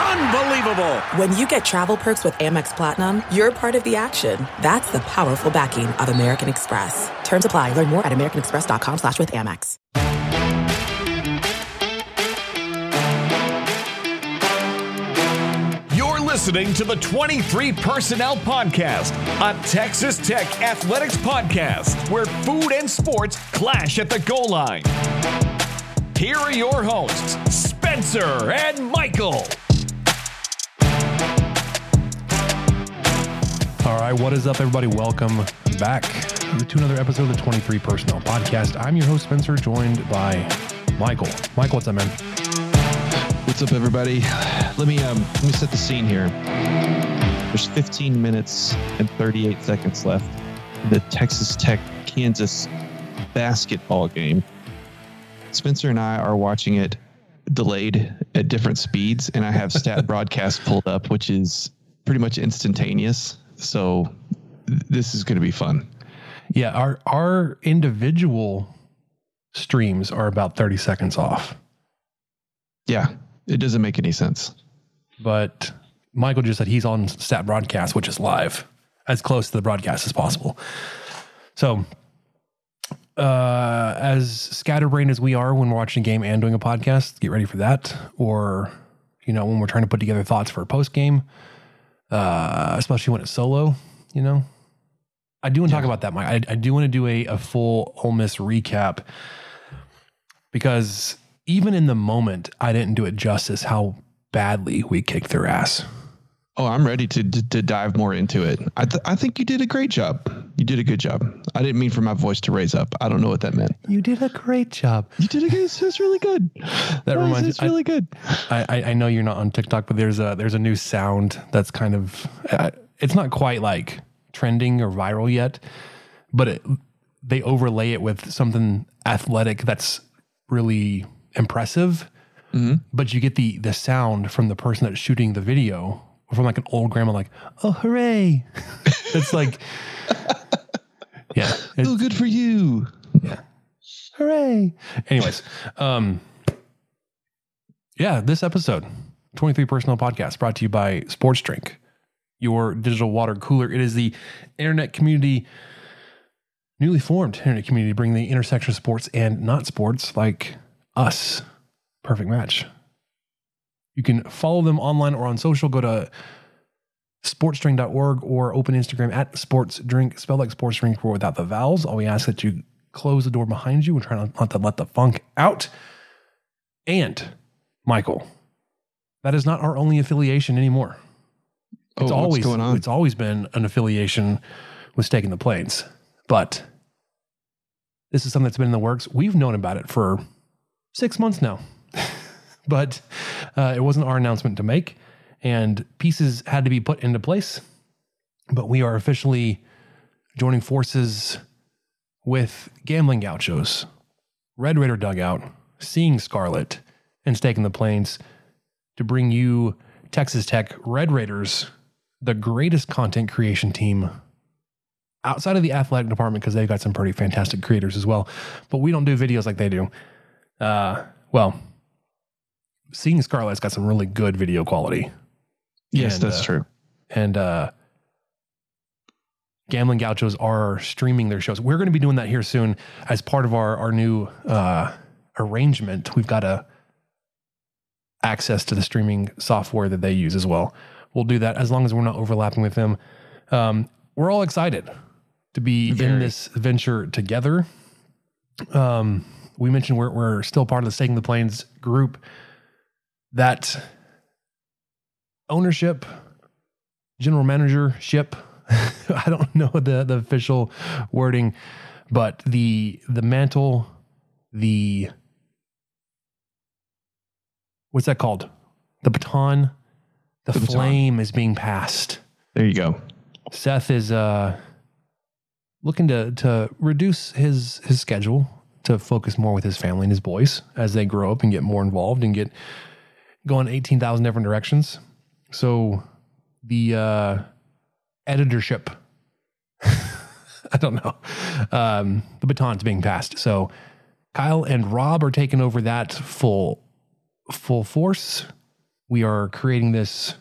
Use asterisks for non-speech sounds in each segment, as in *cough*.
Unbelievable! When you get travel perks with Amex Platinum, you're part of the action. That's the powerful backing of American Express. Terms apply. Learn more at americanexpress.com slash with Amex. You're listening to the 23 Personnel Podcast, a Texas Tech Athletics podcast where food and sports clash at the goal line. Here are your hosts, Spencer and Michael. All right, what is up, everybody? Welcome back to another episode of the 23 Personnel Podcast. I'm your host, Spencer, joined by Michael. Michael, what's up, man? What's up, everybody? Let me um, let me set the scene here. There's 15 minutes and 38 seconds left. The Texas Tech Kansas basketball game. Spencer and I are watching it delayed at different speeds, and I have stat *laughs* broadcast pulled up, which is pretty much instantaneous. So this is going to be fun. Yeah, our our individual streams are about 30 seconds off, Yeah, it doesn't make any sense. but Michael just said he's on stat broadcast, which is live, as close to the broadcast as possible. So, uh, as scatterbrained as we are when we're watching a game and doing a podcast, get ready for that. Or, you know, when we're trying to put together thoughts for a post game, uh, especially when it's solo, you know. I do want to talk about that, Mike. I, I do want to do a, a full Ole Miss recap because even in the moment, I didn't do it justice how badly we kicked their ass. Oh, I'm ready to, to, to dive more into it. I, th- I think you did a great job. You did a good job. I didn't mean for my voice to raise up. I don't know what that meant. You did a great job. You did a good. It's really good. *laughs* That reminds me. It's really good. I, I, I know you're not on TikTok, but there's a there's a new sound that's kind of uh, it's not quite like trending or viral yet, but it, they overlay it with something athletic that's really impressive. But you get the the sound from the person that's shooting the video, from like an old grandma, like "Oh, hooray!" *laughs* it's like, *laughs* yeah, it- Oh, good for you. yeah. Hooray. Anyways, um yeah, this episode, 23 Personnel Podcast, brought to you by Sports Drink, your digital water cooler. It is the internet community, newly formed internet community, bringing the intersection of sports and not sports like us. Perfect match. You can follow them online or on social. Go to sportsdrink.org or open Instagram at sportsdrink, spelled like sports drink without the vowels. All we ask that you close the door behind you. We're trying not to let the, funk out. And Michael, that is not our only affiliation anymore. Oh, It's what's always going on? it's always been an affiliation with Staking the Plains. But this is something that's been in the works. We've known about it for six months now. *laughs* but uh, it wasn't our announcement to make, and pieces had to be put into place. But we are officially joining forces with Gambling Gauchos, Red Raider Dugout, Seeing Scarlet, and Staking the Plains to bring you Texas Tech Red Raiders, the greatest content creation team outside of the athletic department because they've got some pretty fantastic creators as well. But we don't do videos like they do. Uh, well, Seeing Scarlet's got some really good video quality. Yes, And, that's uh, true. and uh gambling gauchos are streaming their shows. We're going to be doing that here soon as part of our our new uh arrangement. We've got a access to the streaming software that they use as well. We'll do that as long as we're not overlapping with them. Um we're all excited to be in this venture together. Um we mentioned we're, we're still part of the staking the plains group that ownership general managership, *laughs* I don't know the the official wording, but the the mantle, the what's that called? The baton, the, The baton. flame is being passed. There you go. Seth is uh looking to to reduce his his schedule to focus more with his family and his boys as they grow up and get more involved and get going 18,000 different directions. So the uh, editorship, *laughs* I don't know, um, the baton's being passed. So Kyle and Rob are taking over that full full force. We are creating this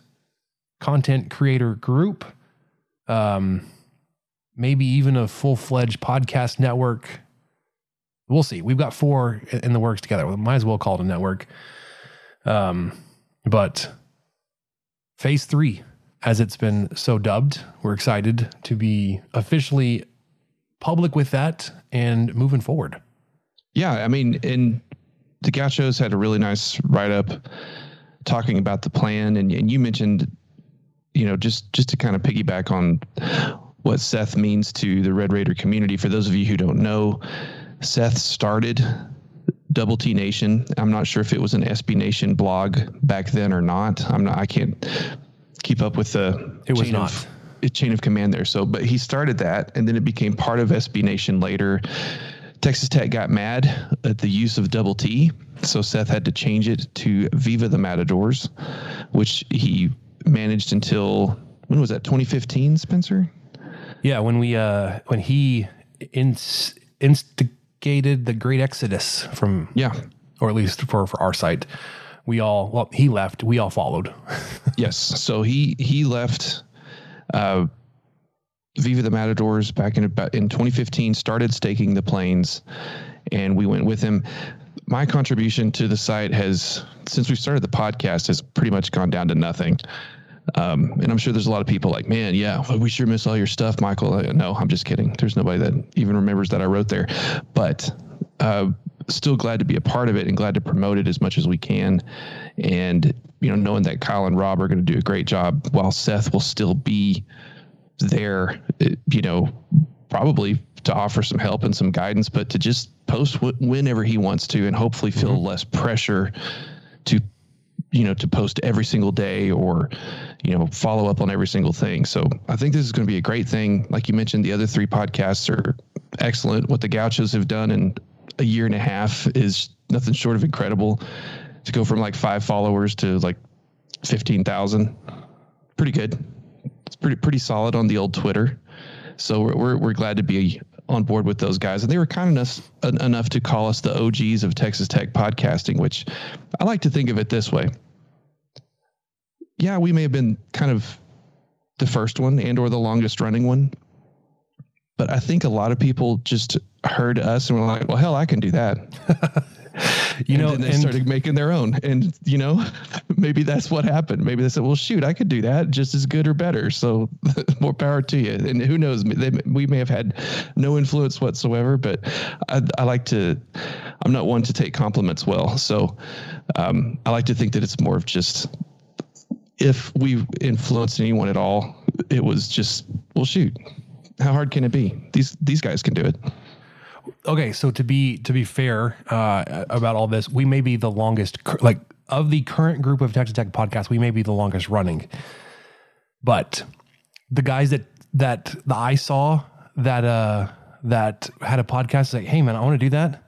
content creator group. Um, maybe even a full fledged podcast network. We'll see. We've got four in the works together. We might as well call it a network. Um, but phase three, as it's been so dubbed, we're excited to be officially public with that and moving forward. Yeah, I mean, and the Gauchos had a really nice write up talking about the plan, and, and you mentioned, you know, just just to kind of piggyback on what Seth means to the Red Raider community. For those of you who don't know, Seth started Double T Nation. I'm not sure if it was an SB Nation blog back then or not. I'm not. I can't keep up with the. It was chain not. Of, chain of command there. So, but he started that, and then it became part of SB Nation later. Texas Tech got mad at the use of double T, so Seth had to change it to Viva the Matadors, which he managed until when was that? 2015, Spencer. Yeah, when we uh when he ins- instigated the great exodus from Yeah. or at least for for our site, we all well he left, we all followed. *laughs* yes. So he he left uh, Viva the Matadors back in about in 2015. Started staking the Plains, and we went with him. My contribution to the site has, since we started the podcast, has pretty much gone down to nothing. Um, and I'm sure there's a lot of people like, man, yeah, we sure miss all your stuff, Michael. Uh, no, I'm just kidding. There's nobody that even remembers that I wrote there, but uh, still glad to be a part of it and glad to promote it as much as we can. And you know, knowing that Kyle and Rob are going to do a great job, while Seth will still be there, uh, you know, probably to offer some help and some guidance, but to just post wh- whenever he wants to, and hopefully feel less pressure to you know to post every single day or you know follow up on every single thing. So i think this is going to be a great thing. Like you mentioned the other three podcasts are excellent. What the gauchos have done in a year and a half is nothing short of incredible. To go from like five followers to like 15000 pretty good. It's pretty pretty solid on the old twitter. So we're, we're, we're glad to be on board with those guys. And they were kind enough, enough to call us the OGs of Texas Tech podcasting, which I like to think of it this way. Yeah, we may have been kind of the first one and or the longest running one. But I think a lot of people just heard us and were like, well, hell, I can do that. *laughs* you and know, then they and started making their own. And, you know, *laughs* maybe that's what happened. Maybe they said, well, shoot, I could do that just as good or better. So *laughs* more power to you. And who knows, they, we may have had no influence whatsoever, but I, I like to, I'm not one to take compliments well. So um, I like to think that it's more of just, if we influenced anyone at all, it was just, well, shoot, how hard can it be? These, these guys can do it. Okay, so to be to be fair uh, about all this, we may be the longest like of the current group of Texas Tech podcasts, we may be the longest running. But the guys that that the I saw that uh that had a podcast like, hey man, I want to do that.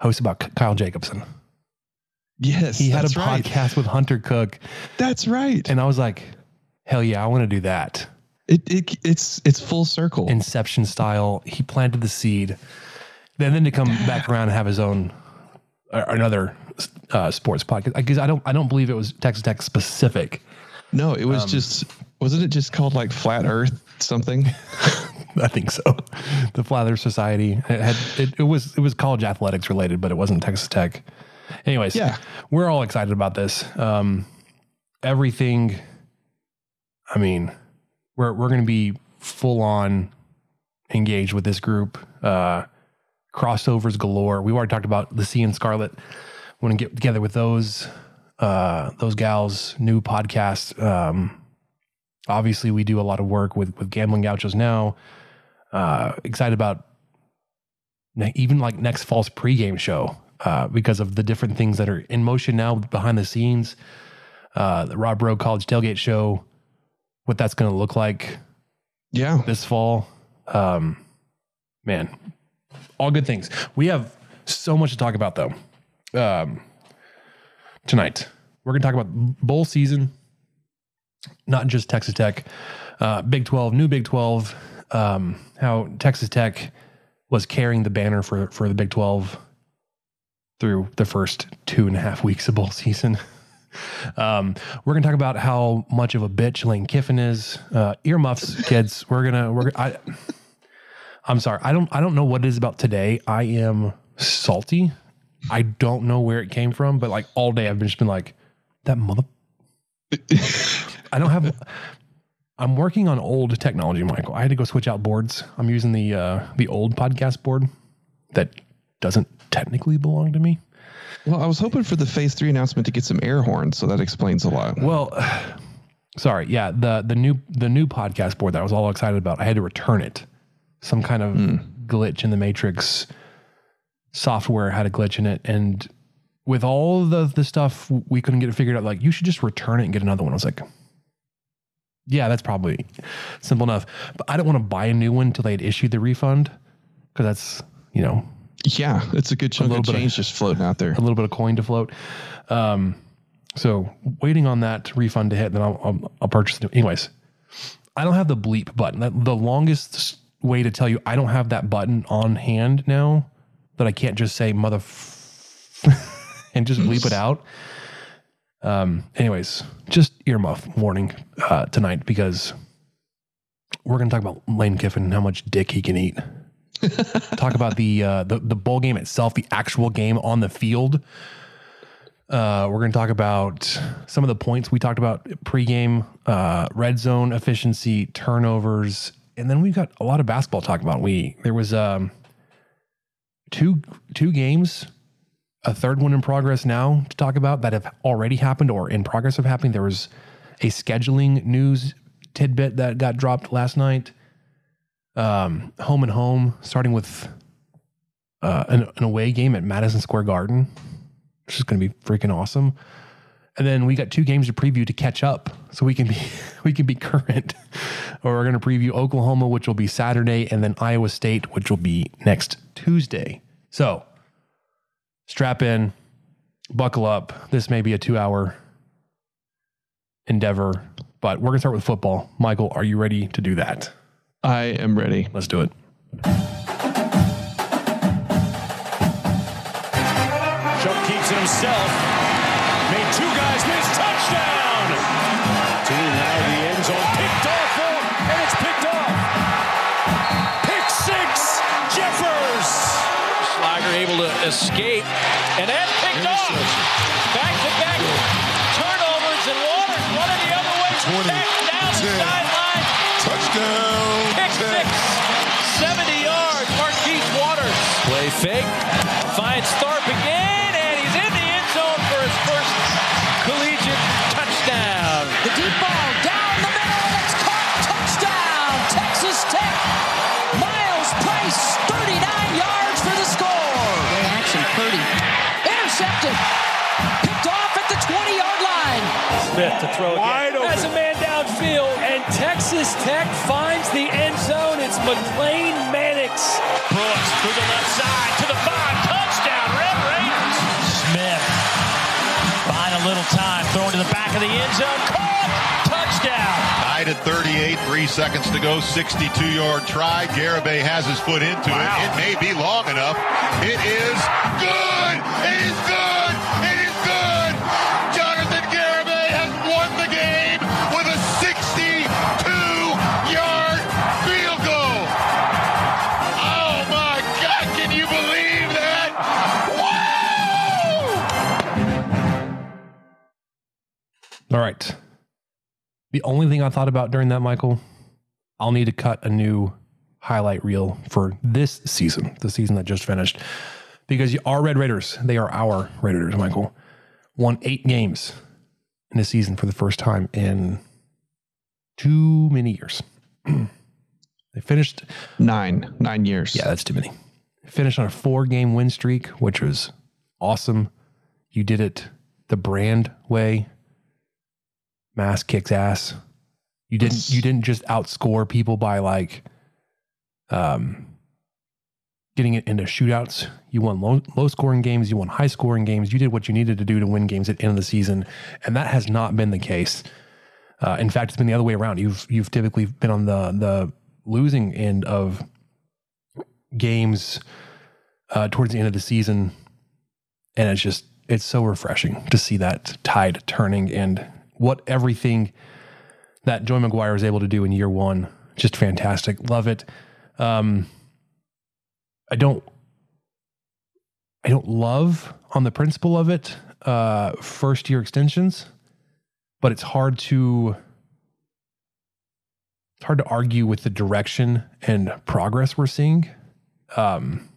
Host about Kyle Jacobson. Yes. He had a that's right. podcast with Hunter Cook, That's right. and I was like, hell yeah, I want to do that. It, it it's it's full circle. Inception style. He planted the seed. Then then to come back around and have his own uh, another uh, sports podcast because I don't I don't believe it was Texas Tech specific. no, it um, was just wasn't it just called like Flat Earth something? *laughs* I think so. The Flat Earth Society it had it, it was it was college athletics related, but it wasn't Texas Tech. Anyways, Yeah. we're all excited about this. Um, everything. I mean, we're we're going to be full on engaged with this group. Uh, crossovers galore. We've already talked about the Seeing Scarlet. Want to get together with those uh, those gals. New podcast. Um, obviously, we do a lot of work with with gambling gauchos now. Uh, excited about even like next fall's pregame show uh, because of the different things that are in motion now behind the scenes. Uh, the Rob Rowe College Tailgate Show, what that's going to look like Yeah. this fall. Um, man, all good things. We have so much to talk about though. Um, tonight we're going to talk about bowl season, not just Texas Tech, uh, Big Twelve, new Big Twelve. Um, how Texas Tech was carrying the banner for for the Big Twelve through the first two and a half weeks of bowl season. *laughs* Um, we're gonna talk about how much of a bitch Lane Kiffin is. Uh, earmuffs, kids. We're gonna. We're. I, I'm sorry. I don't. I don't know what it is about today. I am salty. I don't know where it came from, but like all day I've been just been like that mother. I don't have. I'm working on old technology, Michael. I had to go switch out boards. I'm using the uh, the old podcast board that doesn't technically belong to me. Well, I was hoping for the phase three announcement to get some air horns, so that explains a lot. Well, sorry, yeah the the new the new podcast board that I was all excited about. I had to return it. Some kind of hmm. glitch in the matrix software had a glitch in it, and with all the the stuff we couldn't get it figured out. Like you should just return it and get another one. I was like, yeah, that's probably simple enough. But I don't want to buy a new one until they had issued the refund because that's you know Yeah, it's a good chunk little of bit of- change just floating out there. *laughs* a little bit of coin to float. Um, so waiting on that refund to hit, then I'll, I'll, I'll purchase it. Anyways, I don't have the bleep button. That, the longest way to tell you I don't have that button on hand now that I can't just say mother *laughs* and just bleep it out. Um, anyways, just earmuff warning uh, tonight because we're going to talk about Lane Kiffin and how much dick he can eat. *laughs* talk about the, uh, the the bowl game itself, the actual game on the field. Uh, we're going to talk about some of the points we talked about pregame, uh, red zone efficiency, turnovers, and then we've got a lot of basketball talk about. We there was um, two two games, a third one in progress now to talk about that have already happened or in progress of happening. There was a scheduling news tidbit that got dropped last night. Um, home and home, starting with uh, an, an away game at Madison Square Garden, which is going to be freaking awesome. And then we got two games to preview to catch up, so we can be *laughs* we can be current. or *laughs* we're going to preview Oklahoma, which will be Saturday, and then Iowa State, which will be next Tuesday. So strap in, buckle up. This may be a two-hour endeavor, but we're going to start with football. Michael, are you ready to do that? I am ready. Let's do it. Shough keeps it himself. Made two guys miss. Touchdown! Two now the end zone. Picked off. And it's picked off. Pick six. Jeffers. Schlager able to escape, and that's picked off. Back to back turnovers, and Waters running the other way. 20, fake. Finds Tharp again, and he's in the end zone for his first collegiate touchdown. The deep ball down the middle, and it's caught. Touchdown, Texas Tech. Myles Price, 39 yards for the score. Great action, Purdy. Intercepted. Picked off at the 20-yard line. Smith to throw Wide again. Has a open. man downfield, and Texas Tech finds McLane Mannix. Brooks through the left side to the five. Touchdown, Red Raiders. Smith buying a little time, throwing to the back of the end zone. Caught. Touchdown. Tied at 38, three seconds to go, 62-yard try. Garibay has his foot into Wow. it. It may be long enough. It is good. It is good. All right. The only thing I thought about during that, Michael, I'll need to cut a new highlight reel for this season, the season that just finished, because our Red Raiders, they are our Red Raiders, Michael, won eight games in a season for the first time in too many years. *clears throat* they finished Nine, nine years. yeah, that's too many. Finished on a four game win streak, which was awesome. You did it the brand way. Mass kicks ass. You didn't you didn't just outscore people by like um getting it into shootouts. You won low, low scoring games. You won high scoring games. You did what you needed to do to win games at the end of the season, and that has not been the case. Uh, in fact, it's been the other way around. You've you've typically been on the the losing end of games uh, towards the end of the season, and it's just it's so refreshing to see that tide turning and what everything that Joey McGuire is able to do in year one. Just fantastic. Love it. Um, I don't I don't love on the principle of it uh, first year extensions, but it's hard to it's hard to argue with the direction and progress we're seeing. Um,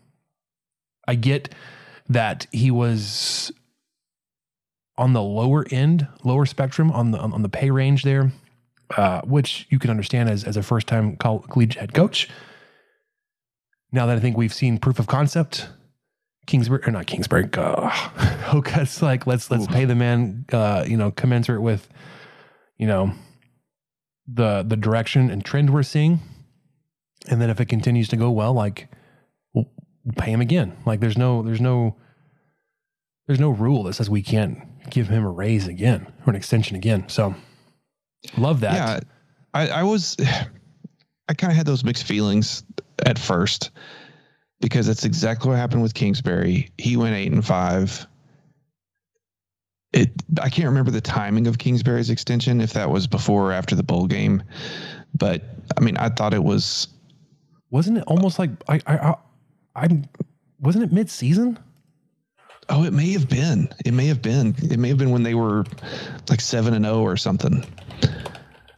I get that he was on the lower end, lower spectrum on the on the pay range there, uh, which you can understand as as a first time collegiate head coach. Now that I think we've seen proof of concept, Kingsbury or not Kingsbury, uh, *laughs* it's like let's let's Ooh. pay the man, uh, you know, commensurate with, you know, the the direction and trend we're seeing, and then if it continues to go well, like we'll, we'll pay him again. Like there's no there's no there's no rule that says we can't give him a raise again or an extension again. So love that. Yeah, I, I was *sighs* I kind of had those mixed feelings at first because that's exactly what happened with Kingsbury. He went eight and five. It I can't remember the timing of Kingsbury's extension if that was before or after the bowl game, but I mean I thought it was. Wasn't it almost like I I I, I wasn't it mid season? Oh, it may have been. It may have been. It may have been when they were like seven and zero oh or something.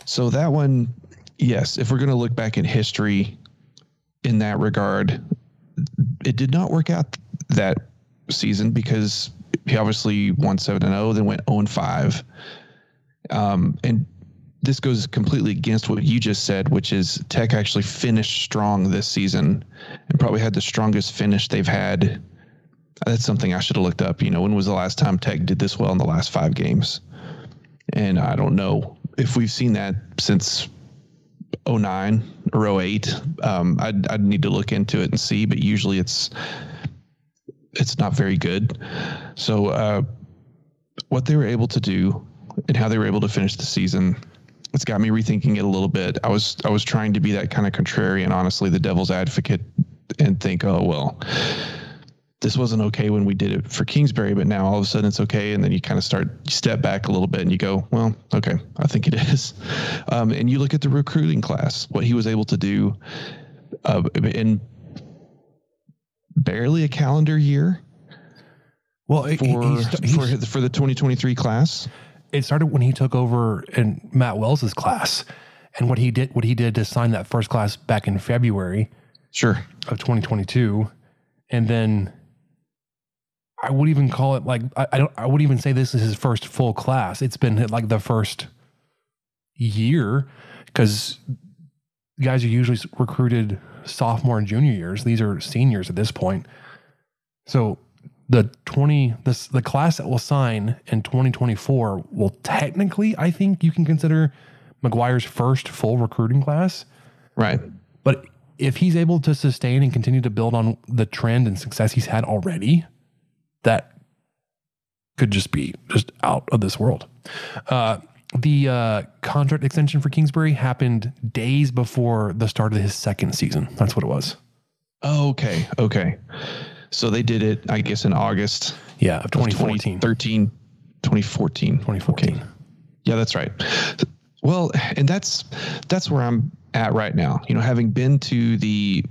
So that one, yes. If we're going to look back in history, in that regard, it did not work out that season because he obviously won seven and zero, oh, then went zero oh and five. Um, and this goes completely against what you just said, which is Tech actually finished strong this season and probably had the strongest finish they've had that's something I should have looked up. You know, when was the last time Tech did this well in the last five games? And I don't know if we've seen that since 09 or 08. Um, I'd, I'd need to look into it and see, but usually it's it's not very good. So uh, what they were able to do and how they were able to finish the season, it's got me rethinking it a little bit. I was I was trying to be that kind of contrarian, honestly, the devil's advocate, and think, oh well this wasn't okay when we did it for Kingsbury, but now all of a sudden it's okay. And then you kind of start step back a little bit and you go, well, okay, I think it is. *laughs* Um, and you look at the recruiting class, what he was able to do uh, in barely a calendar year. Well, for, he's, for, for the 2023 class. It started when he took over in Matt Wells's class, and what he did, what he did to sign that first class back in February, sure, of 2022, and then I would even call it like I, I don't I would even say this is his first full class. It's been like the first year because guys are usually recruited sophomore and junior years. These are seniors at this point. So the 20 this the class that will sign in 2024 will technically I think you can consider McGuire's first full recruiting class. Right. But if he's able to sustain and continue to build on the trend and success he's had already, that could just be just out of this world. Uh, the uh, contract extension for Kingsbury happened days before the start of his second season. That's what it was. Oh, okay. Okay. So they did it, I guess, in August. Yeah, of 2014. 2013, 2014. 2014. Okay. Yeah, that's right. Well, and that's that's where I'm at right now. You know, having been to the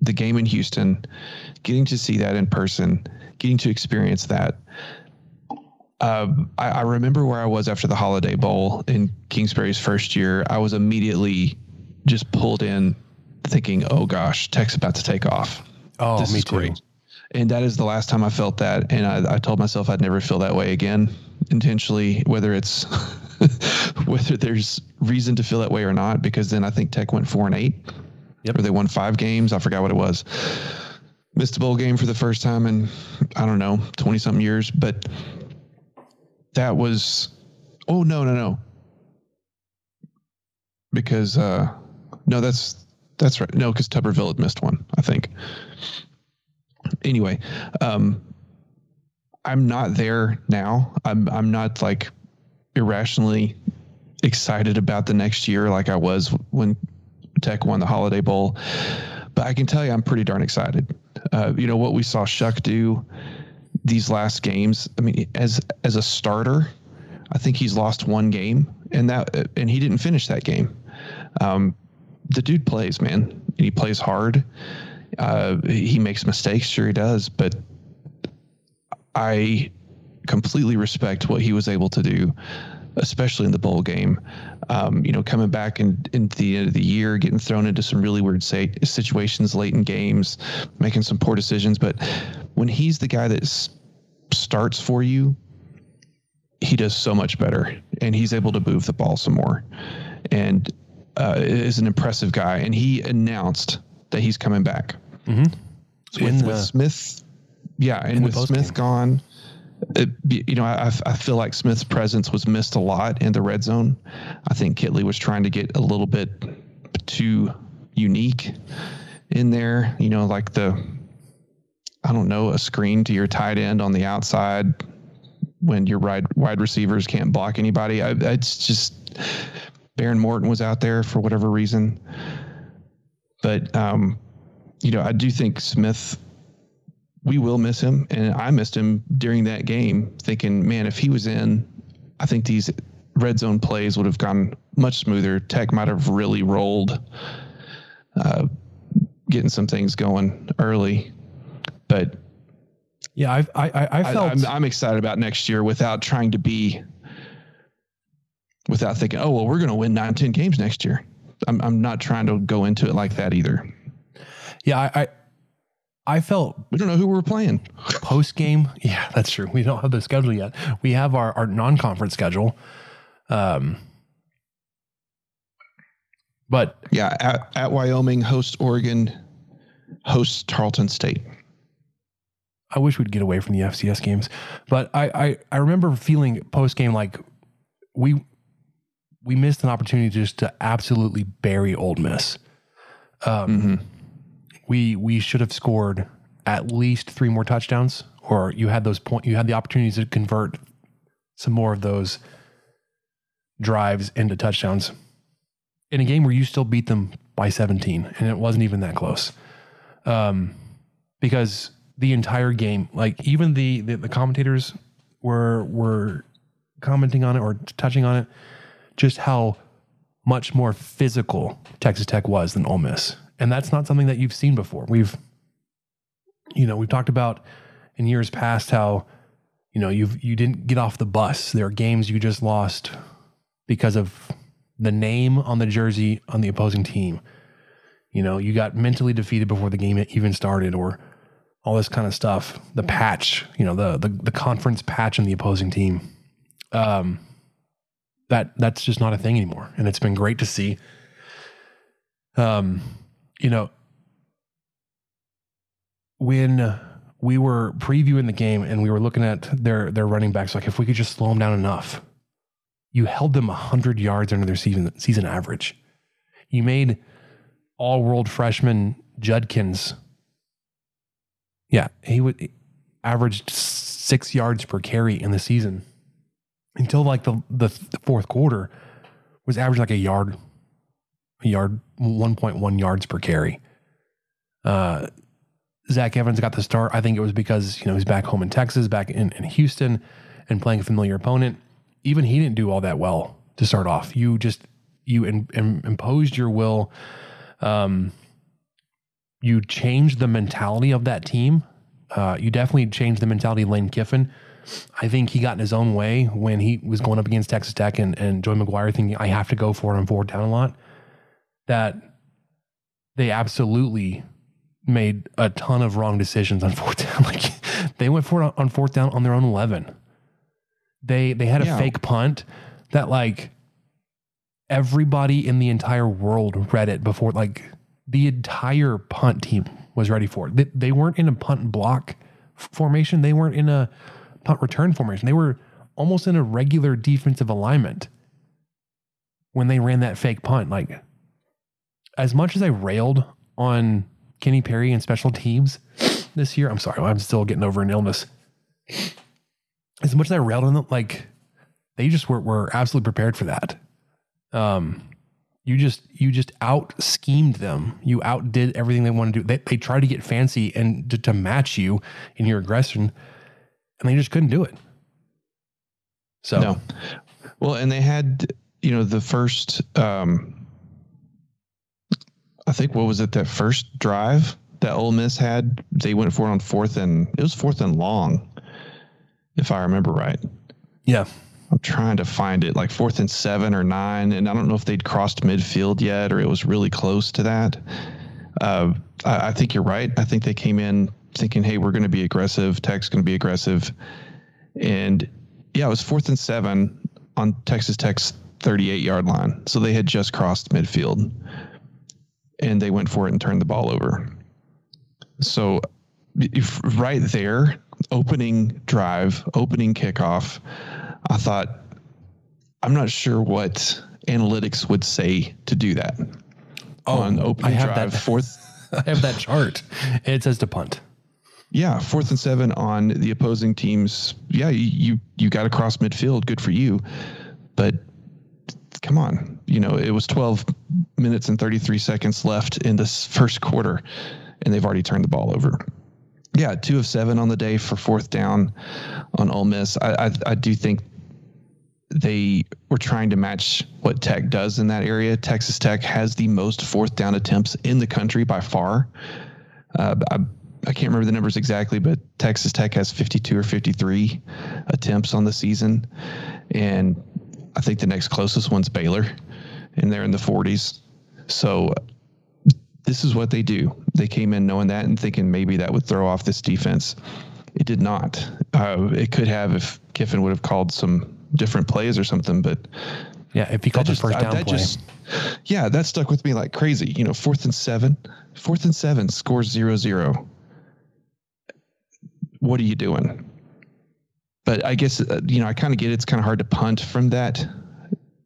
the game in Houston, getting to see that in person, getting to experience that. Uh, I, I, remember where I was after the Holiday Bowl in Kingsbury's first year. I was immediately just pulled in, thinking, "Oh gosh, Tech's about to take off." Oh, this me too. Great. And that is the last time I felt that, and I, I told myself I'd never feel that way again, intentionally. Whether it's *laughs* whether there's reason to feel that way or not, because then I think Tech went four and eight. Yep. Or they won five games. I forgot what it was missed a bowl game for the first time in I don't know twenty something years, but that was oh no no no because uh, no that's that's right no because Tuberville had missed one I think anyway, um, I'm not there now. I'm I'm not like irrationally excited about the next year like I was when Tech won the Holiday Bowl. But I can tell you, I'm pretty darn excited. Uh, you know what we saw Shough do these last games. I mean, as as a starter, I think he's lost one game, and that and he didn't finish that game. Um, the dude plays, man. and He plays hard. Uh, he makes mistakes, sure he does, but I completely respect what he was able to do, especially in the bowl game. Um, you know, coming back in, into the end of the year, getting thrown into some really weird say, situations late in games, making some poor decisions. But when he's the guy that starts for you, he does so much better, and he's able to move the ball some more, and uh, is an impressive guy. And he announced that he's coming back. With, In with the- Smith, yeah, and with Smith postgame. gone, it, you know, I, I feel like Smith's presence was missed a lot in the red zone. I think Kittley was trying to get a little bit too unique in there. You know, like the, I don't know, a screen to your tight end on the outside when your wide wide receivers can't block anybody. I, it's just Behren Morton was out there for whatever reason, but um, you know, I do think Smith we will miss him. And I missed him during that game, thinking, man, if he was in, I think these red zone plays would have gone much smoother. Tech might have really rolled, uh, getting some things going early. But Yeah, I've, I I I I, felt I'm, I'm excited about next year without trying to be, without thinking, oh, well, we're going to win nine, 10 games next year. I'm, I'm not trying to go into it like that either. yeah I, I felt We don't know who we're playing. post game. Yeah, that's true. We don't have the schedule yet. We have our, our non conference schedule. Um, but Yeah, at, at Wyoming, host Oregon, host Tarleton State. I wish we'd get away from the FCS games. But I I, I remember feeling post game like we we missed an opportunity just to absolutely bury Ole Miss. Um, we we should have scored at least three more touchdowns, or you had those point you had the opportunities to convert some more of those drives into touchdowns in a game where you still beat them by 17 and it wasn't even that close. Um, because the entire game like even the, the the commentators were were commenting on it or touching on it just how much more physical Texas Tech was than Ole Miss and that's not something that you've seen before we've you know we've talked about in years past how you know you've you didn't get off the bus there are games you just lost because of the name on the jersey on the opposing team. You know, you got mentally defeated before the game even started, or all this kind of stuff. The patch, you know, the the, the conference patch on the opposing team. Um, that that's just not a thing anymore, and it's been great to see. Um, you know, when we were previewing the game and we were looking at their their running backs, like if we could just slow them down enough, you held them 100 yards under their season, season average. You made all world freshman Judkins, yeah, he would averaged six yards per carry in the season until like the, the, the fourth quarter was averaging like a yard, yard, 1.1 yards per carry. Uh, Zach Evans got the start. I think it was because, you know, he's back home in Texas, back in, in Houston and playing a familiar opponent even he didn't do all that well to start off. You just you in, in, imposed your will. Um, you changed the mentality of that team. Uh, you definitely changed the mentality of Lane Kiffin. I think he got in his own way when he was going up against Texas Tech and, and Joey McGuire thinking I have to go for it on fourth down a lot. That they absolutely made a ton of wrong decisions on *laughs* fourth down. Like they went for it on fourth down on their own eleven. They they had a Yeah. fake punt that like everybody in the entire world read it before like the entire punt team was ready for it. They, they weren't in a punt block formation. They weren't in a punt return formation. They were almost in a regular defensive alignment when they ran that fake punt. Like as much as I railed on Kenny Perry and special teams, this year. I'm sorry, I'm still getting over an illness. As much as I railed on them, like they just were were absolutely prepared for that. Um, you just you just out schemed them. You outdid everything they wanted to do. They they tried to get fancy and to, to match you in your aggression, and they just couldn't do it. So No. Well, and they had, you know, the first, um, I think, what was it, that first drive that Ole Miss had? They went for it on fourth and, it was fourth and long, if I remember right. yeah, I'm trying to find it, like fourth and seven or nine. And I don't know if they'd crossed midfield yet or it was really close to that. Uh, I, I think you're right. I think they came in thinking, hey, we're going to be aggressive. Tech's going to be aggressive. And yeah, it was fourth and seven on Texas Tech's 38 yard line. So they had just crossed midfield and they went for it and turned the ball over. So right there, opening drive, opening kickoff, I thought, I'm not sure what analytics would say to do that. Oh, on opening Oh, I have drive, that. *laughs* fourth, I have that chart. It says to punt. yeah, fourth and seven on the opposing teams. Yeah, you, you got across midfield. Good for you, but come on, you know it was 12 minutes and 33 seconds left in this first quarter, and they've already turned the ball over. Yeah, two of seven on the day for fourth down on Ole Miss. I I, I do think they were trying to match what Tech does in that area. Texas Tech has the most fourth down attempts in the country by far. Uh, I, I can't remember the numbers exactly, but Texas Tech has 52 or 53 attempts on the season. And I think the next closest one's Baylor, and they're in the 40s. So this is what they do. They came in knowing that and thinking maybe that would throw off this defense. It did not. Uh, it could have if Kiffin would have called some different plays or something, but Yeah, if you called the just- first I- down that play. just- yeah, that stuck with me like crazy. You know, fourth and seven, fourth and seven, scores zero zero. What are you doing? But I guess uh, you know I kind of get it. it's kind of hard to punt from that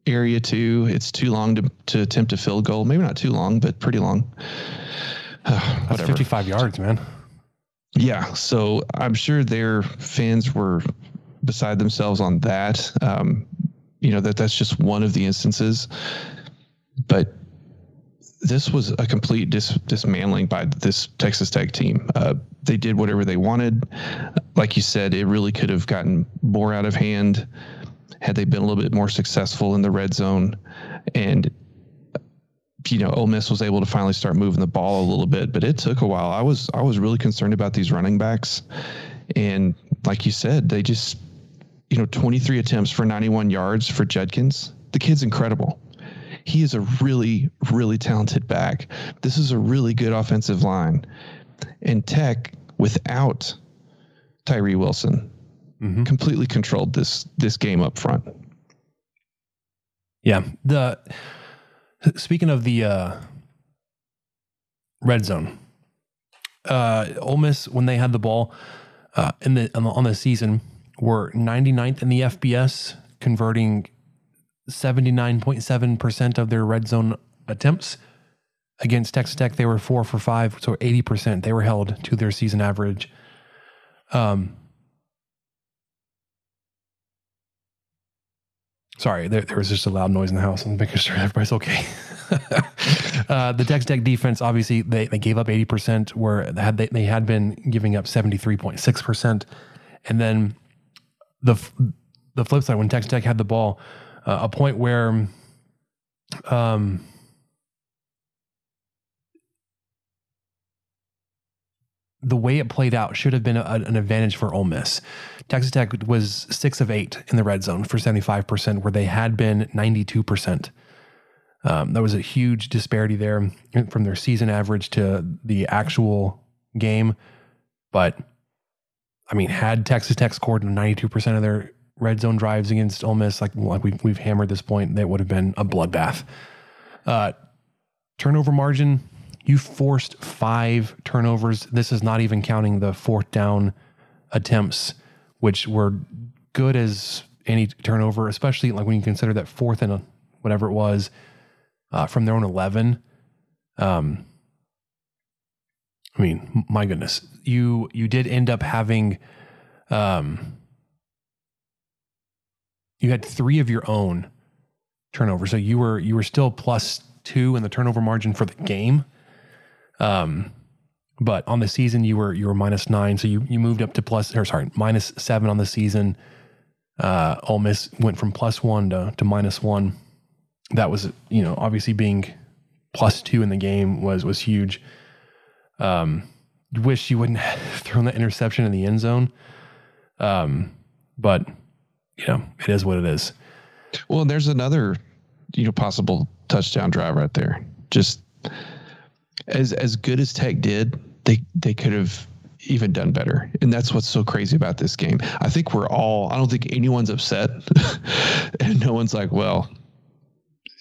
area too. It's too long to to attempt a field goal. Maybe not too long, but pretty long. *sighs* That's 55 yards, man. Yeah, so I'm sure their fans were beside themselves on that. Um, you know that that's just one of the instances, but this was a complete dis- dismantling by this Texas Tech team. Uh, they did whatever they wanted. Like you said, it really could have gotten more out of hand had they been a little bit more successful in the red zone, and you know, Ole Miss was able to finally start moving the ball a little bit, but it took a while. I was I was really concerned about these running backs, and like you said, they just, you know, 23 attempts for 91 yards for Judkins. The kid's incredible. He is a really really talented back. This is a really good offensive line, and Tech without Tyree Wilson completely controlled this this game up front. Yeah. The speaking of the uh, red zone, uh, Ole Miss when they had the ball uh, in the on, the on the season were 99th in the FBS, converting 79.7 percent of their red zone attempts. Against Texas Tech, they were four for five, so 80 percent. They were held to their season average. Um, Sorry, there, there was just a loud noise in the house. I'm making sure *laughs* everybody's okay. *laughs* uh, the Texas Tech defense, obviously, they, they gave up 80%, where they had, they, they had been giving up 73.6%. And then the the flip side, when Texas Tech had the ball, uh, a point where um, the way it played out should have been a, an advantage for Ole Miss. Texas Tech was six of eight in the red zone for 75%, where they had been 92%. Um, there was a huge disparity there from their season average to the actual game. But I mean, had Texas Tech scored 92% of their red zone drives against Ole Miss, like, like we've, we've hammered this point, that would have been a bloodbath. Uh, turnover margin, you forced five turnovers. This is not even counting the fourth down attempts, which were good as any turnover, especially like when you consider that fourth and whatever it was uh, from their own 11. Um, I mean, my goodness, you you did end up having, um, you had three of your own turnover, so you were you were still plus two in the turnover margin for the game. Um, but on the season you were you were minus nine, so you you moved up to plus or sorry minus seven on the season. Uh, Ole Miss went from plus one to to minus one. That was you know obviously being plus two in the game was was huge. Um, wish you wouldn't *laughs* have thrown that interception in the end zone. Um, but you know it is what it is. Well, there's another you know possible touchdown drive right there. Just as as good as Tech did, they they could have even done better. And that's what's so crazy about this game. I think we're all I don't think anyone's upset. *laughs* and no one's like, well,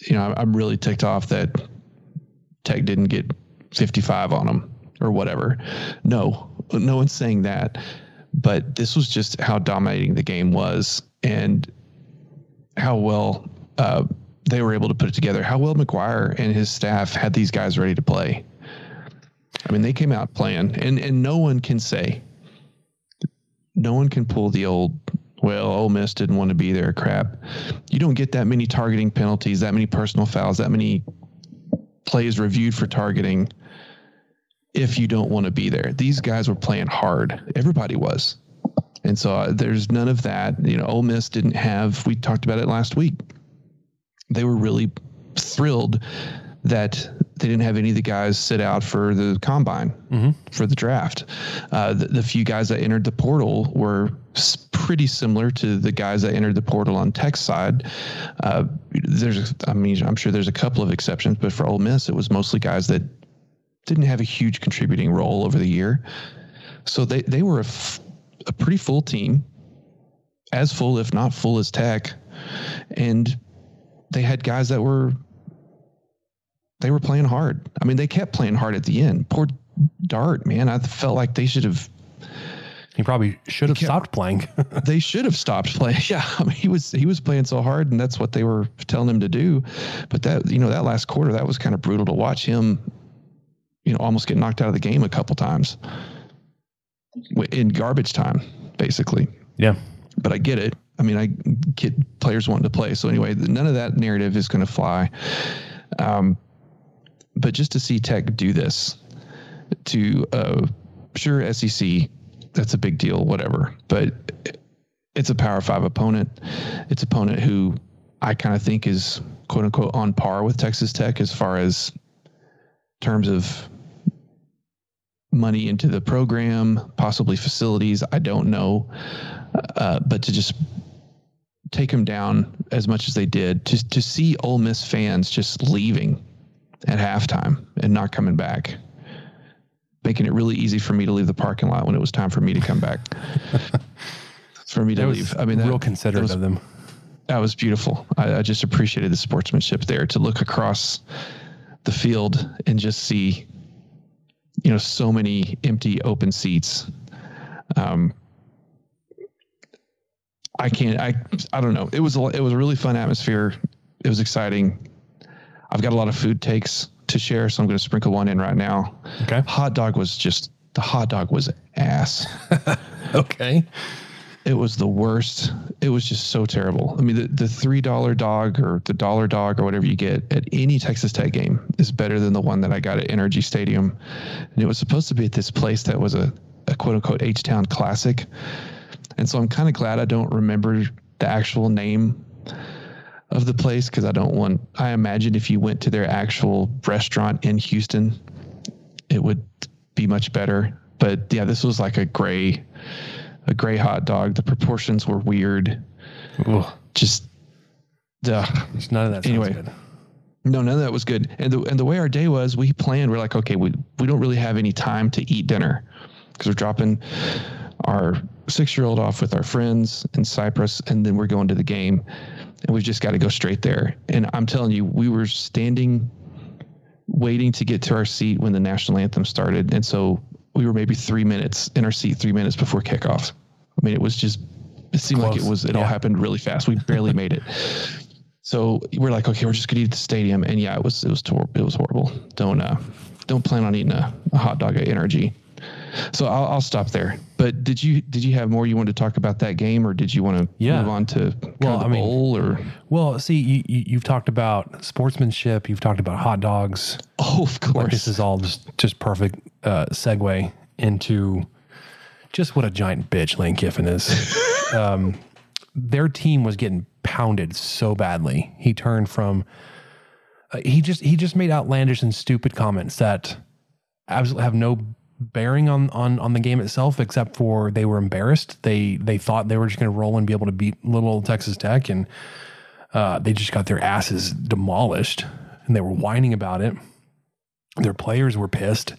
you know, I'm really ticked off that Tech didn't get 55 on them or whatever. No, no one's saying that. But this was just how dominating the game was and how well uh, they were able to put it together. How well McGuire and his staff had these guys ready to play. I mean, they came out playing, and and no one can say, no one can pull the old, well, Ole Miss didn't want to be there crap. You don't get that many targeting penalties, that many personal fouls, that many plays reviewed for targeting if you don't want to be there. These guys were playing hard. Everybody was. And so uh, there's none of that. You know, Ole Miss didn't have, we talked about it last week. They were really thrilled that they didn't have any of the guys sit out for the combine mm-hmm. for the draft. Uh, the, the, few guys that entered the portal were pretty similar to the guys that entered the portal on Tech side. Uh, there's, I mean, I'm sure there's a couple of exceptions, but for Ole Miss, it was mostly guys that didn't have a huge contributing role over the year. So they, they were a, f- a pretty full team, as full, if not full as Tech. And they had guys that were they were playing hard. I mean, they kept playing hard at the end. Poor Dart, man. I felt like they should have. He probably should have kept, stopped playing. *laughs* they should have stopped playing. *laughs* Yeah, I mean, he was he was playing so hard, and that's what they were telling him to do. But that you know that last quarter, that was kind of brutal to watch him. You know, almost get knocked out of the game a couple times in garbage time, basically. Yeah. But I get it. I mean, I get players wanting to play. So anyway, none of that narrative is going to fly. Um, but just to see Tech do this to uh, sure SEC, that's a big deal, whatever. But it's a Power Five opponent. It's opponent who I kind of think is quote unquote on par with Texas Tech as far as terms of money into the program, possibly facilities. I don't know, uh, but to just take them down as much as they did, to to see Ole Miss fans just leaving at halftime and not coming back, making it really easy for me to leave the parking lot when it was time for me to come back. *laughs* for me to leave. I mean, that, real considerate was, of them. That was beautiful. I, I just appreciated the sportsmanship there to look across the field and just see, you know, so many empty open seats. Um, I can't. I I don't know. It was a, it was a really fun atmosphere. It was exciting. I've got a lot of food takes to share, so I'm going to sprinkle one in right now. Okay. Hot dog was just the hot dog was ass. *laughs* okay. It was the worst. It was just so terrible. I mean, the, the three dollar dog or the dollar dog or whatever you get at any Texas Tech game is better than the one that I got at NRG Stadium. And it was supposed to be at this place that was a, a quote unquote H Town classic. And so I'm kind of glad I don't remember the actual name of the place because I don't want. I imagine if you went to their actual restaurant in Houston, it would be much better. But yeah, this was like a gray, a gray hot dog. The proportions were weird. Ooh. Just, uh, none of that. Anyway, good. no, none of that was good. And the and the way our day was, we planned. We're like, okay, we we don't really have any time to eat dinner because we're dropping our six year old off with our friends in Cypress, and then we're going to the game and we've just got to go straight there. And I'm telling you, we were standing waiting to get to our seat when the national anthem started. And so we were maybe three minutes in our seat, three minutes before kickoff. I mean, it was just, it seemed Close. like it was, it yeah. all happened really fast. We barely made it. So we're like, okay, we're just going to eat the stadium. And yeah, it was, it was, tor- it was horrible. Don't, uh, don't plan on eating a, a hot dog at NRG. So I'll, I'll stop there. But did you did you have more you wanted to talk about that game, or did you want to Yeah. move on to Well, I mean- bowl? Or Well, see, you, you, you've talked about sportsmanship. You've talked about hot dogs. oh, of Like course, this is all just just perfect uh, segue into just what a giant bitch Lane Kiffin is. *laughs* um, their team was getting pounded so badly. He turned from uh, he just he just made outlandish and stupid comments that absolutely have no bearing on on on the game itself except for they were embarrassed. They they thought they were just going to roll and be able to beat little Texas Tech and uh, they just got their asses demolished and they were whining about it. Their players were pissed.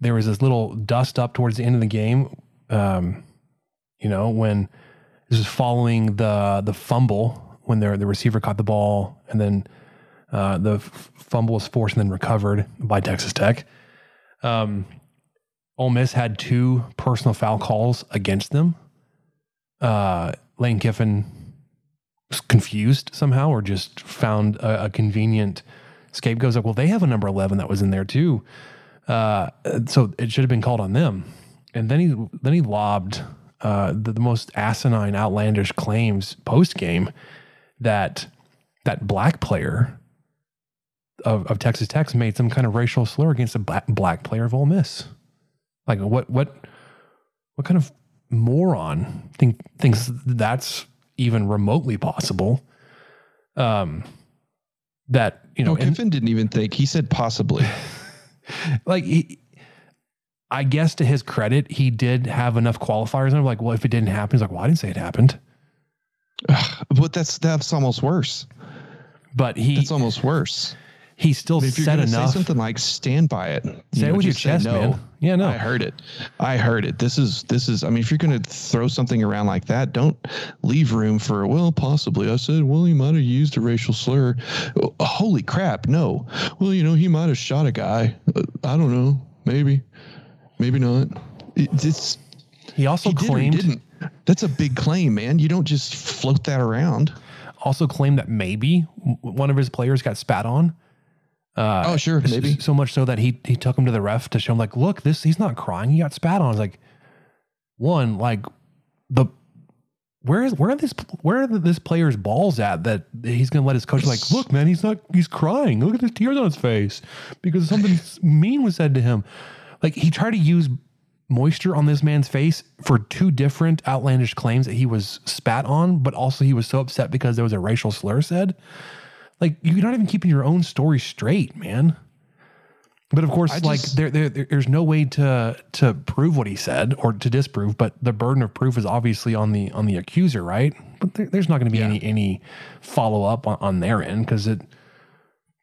There was this little dust up towards the end of the game. Um, you know, when this was following the the fumble when their the receiver caught the ball and then uh, the f- fumble was forced and then recovered by Texas Tech. Um, Ole Miss had two personal foul calls against them. Uh, Lane Kiffin was confused somehow or just found a, a convenient scapegoat. Like, well, they have a number 11 that was in there too. Uh, so it should have been called on them. And then he, then he lobbed uh, the, the most asinine, outlandish claims post game that that black player of, of Texas Tech made some kind of racial slur against a black, black player of Ole Miss. Like what what what kind of moron think thinks that's even remotely possible? Um, that you know, no, and- Kiffin didn't even think. He said possibly. *laughs* like he, I guess to his credit, he did have enough qualifiers. And I'm like, well, if it didn't happen, he's like, well, I didn't say it happened, but that's that's almost worse. but he That's almost worse. He still If said enough. say something like "stand by it," you Say it know, with your chest, man. Yeah, no. I heard it. I heard it. This is this is. I mean, if you're going to throw something around like that, don't leave room for well, possibly. I said, well, he might have used a racial slur. Oh, holy crap! No. Well, you know, he might have shot a guy. Uh, I don't know. Maybe. Maybe not. It, it's He also he did claimed didn't. That's a big claim, man. You don't just float that around. also claimed that maybe one of his players got spat on. Uh, oh, sure, maybe. so much so that he he took him to the ref to show him like, look, this he's not crying. He got spat on. It's like one like the where is where are this where are this player's balls at that he's gonna let his coach like look man he's not he's crying look at the tears on his face because something mean was said to him like he tried to use moisture on this man's face for two different outlandish claims that he was spat on but also he was so upset because there was a racial slur said like you're not even keeping your own story straight man but of course, I like just- there, there, there- there's no way to to prove what he said or to disprove. But the burden of proof is obviously on the on the accuser, right? But there, there's not going to be any any follow up on, on their end because it,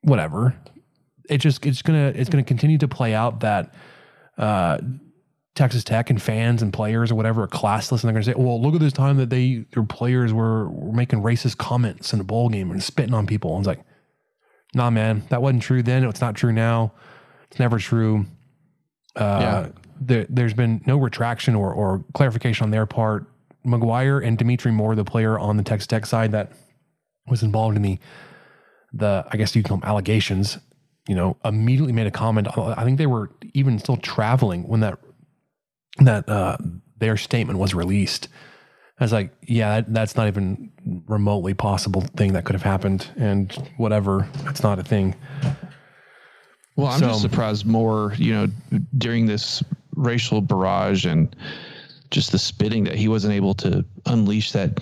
whatever. It just it's gonna it's gonna continue to play out that uh, Texas Tech and fans and players or whatever are classless, and they're gonna say, "Well, look at this time that they their players were, were making racist comments in a bowl game and spitting on people." And it's like, nah, man, that wasn't true then. It's not true now. It's never true. Uh, Yeah. there, there's been no retraction or, or clarification on their part. McGuire and Dimitri Moore, the player on the Texas Tech side that was involved in the the I guess you call them allegations, you know, immediately made a comment. I think they were even still traveling when that that uh, their statement was released. I was like, yeah, that's not even remotely possible thing that could have happened, and whatever, that's not a thing. Well, I'm So- just surprised more, you know, during this racial barrage and just the spitting that he wasn't able to unleash that